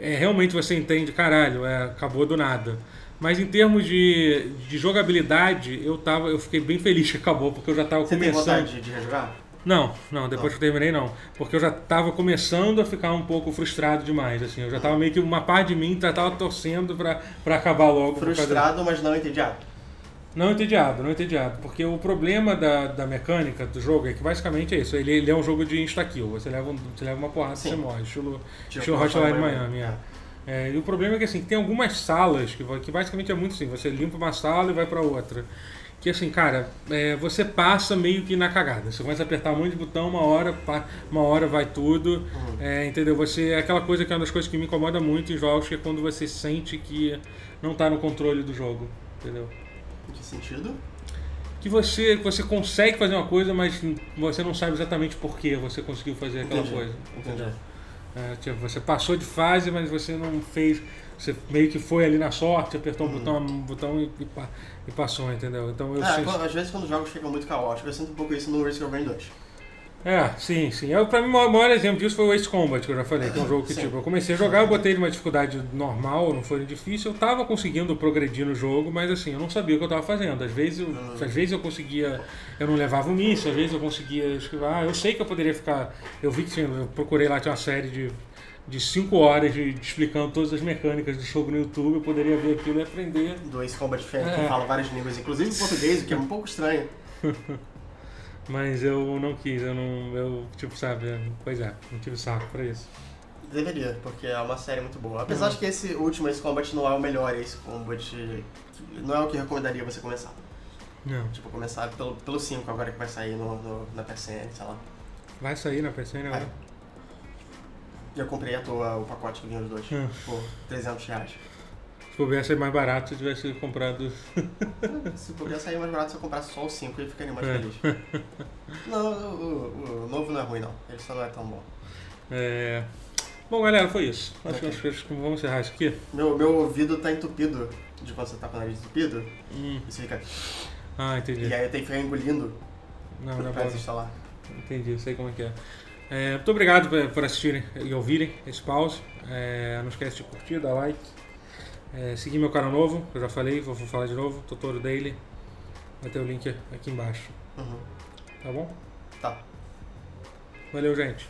é, realmente você entende, caralho, é, acabou do nada. Mas em termos de, de jogabilidade, eu, tava, eu fiquei bem feliz que acabou, porque eu já tava Você tem começando... vontade de, de rejogar? Não, não, depois Não. que eu terminei não. Porque eu já tava começando a ficar um pouco frustrado demais, assim. Eu já tava meio que uma parte de mim já tava torcendo pra, pra acabar logo. Frustrado, mas não entediado. Não entediado, não entediado. Porque o problema da, da mecânica do jogo é que basicamente é isso. Ele, ele é um jogo de insta-kill. Você leva, um- você leva uma porrada e você morre. Estilo, estilo Hotline Miami, é. É, e o problema é que assim, tem algumas salas que, que basicamente é muito assim, você limpa uma sala e vai pra outra. Que assim, cara, é, você passa meio que na cagada. Você começa a apertar um monte de botão, uma hora, uma hora vai tudo. Uhum. É, entendeu? Você. É aquela coisa que é uma das coisas que me incomoda muito em jogos, que é quando você sente que não tá no controle do jogo. Entendeu? Em que sentido? Que você, você consegue fazer uma coisa, mas você não sabe exatamente por que você conseguiu fazer aquela Entendi, coisa. Entendi. É, tipo, você passou de fase, mas você não fez. Você meio que foi ali na sorte, apertou um Uhum. botão, um botão e, e e passou, entendeu? Então eu É, quando- às vezes quando os jogos ficam muito caóticos, eu sinto um pouco isso no Risk of Rain 2. É, sim, sim. Eu, pra mim, o maior, maior exemplo disso foi o Ace Combat, que eu já falei, que é um jogo que, Sim. tipo, eu comecei a jogar, eu botei numa dificuldade normal, não foi difícil, eu tava conseguindo progredir no jogo, mas assim, eu não sabia o que eu tava fazendo. Às vezes eu, Hum. às vezes eu conseguia, eu não levava o míssil, às vezes eu conseguia esquivar. Eu sei que eu poderia ficar. Eu vi que tinha, eu procurei lá, tinha uma série de. De 5 horas de, de explicando todas as mecânicas do jogo no YouTube, eu poderia ver aquilo e aprender. Do Ace Combat Fan, É. que fala várias línguas, inclusive em português, o que é um pouco estranho. <laughs> Mas eu não quis, eu não. Eu, tipo, sabe, pois é, não tive saco pra isso. Deveria, porque é uma série muito boa. Apesar Uhum. de que esse último Ace Combat não é o melhor Ace Combat, não é o que eu recomendaria você começar. Não. Tipo, começar pelo, pelo 5 agora que vai sair no, no- na PSN, sei lá. Vai sair na PC, né? E eu comprei à toa o pacote que vinha os dois, Hum. por 300 reais. Se pudesse ser mais barato se eu tivesse comprado. <laughs> Se puder sair mais barato se eu comprasse só o 5 eu ficaria mais É. feliz. Não, o, o- o novo não é ruim não, ele só não é tão bom. É... Bom, galera, foi isso. Acho, que- Ok. acho, que- que vamos encerrar isso aqui. Meu, meu ouvido tá entupido de quando você tá com o nariz entupido, Hum. isso fica. Ah, entendi. E aí eu tenho que ficar engolindo Não, não é pra bom. desinstalar. Entendi, sei como é que é. É, muito obrigado por, por assistirem e ouvirem esse pause. É, não esquece de curtir, dar like. É, seguir meu canal novo, que eu já falei, vou, vou falar de novo, Totoro Daily. Vai ter o link aqui embaixo. Uhum. Tá bom? Tá. Valeu, gente.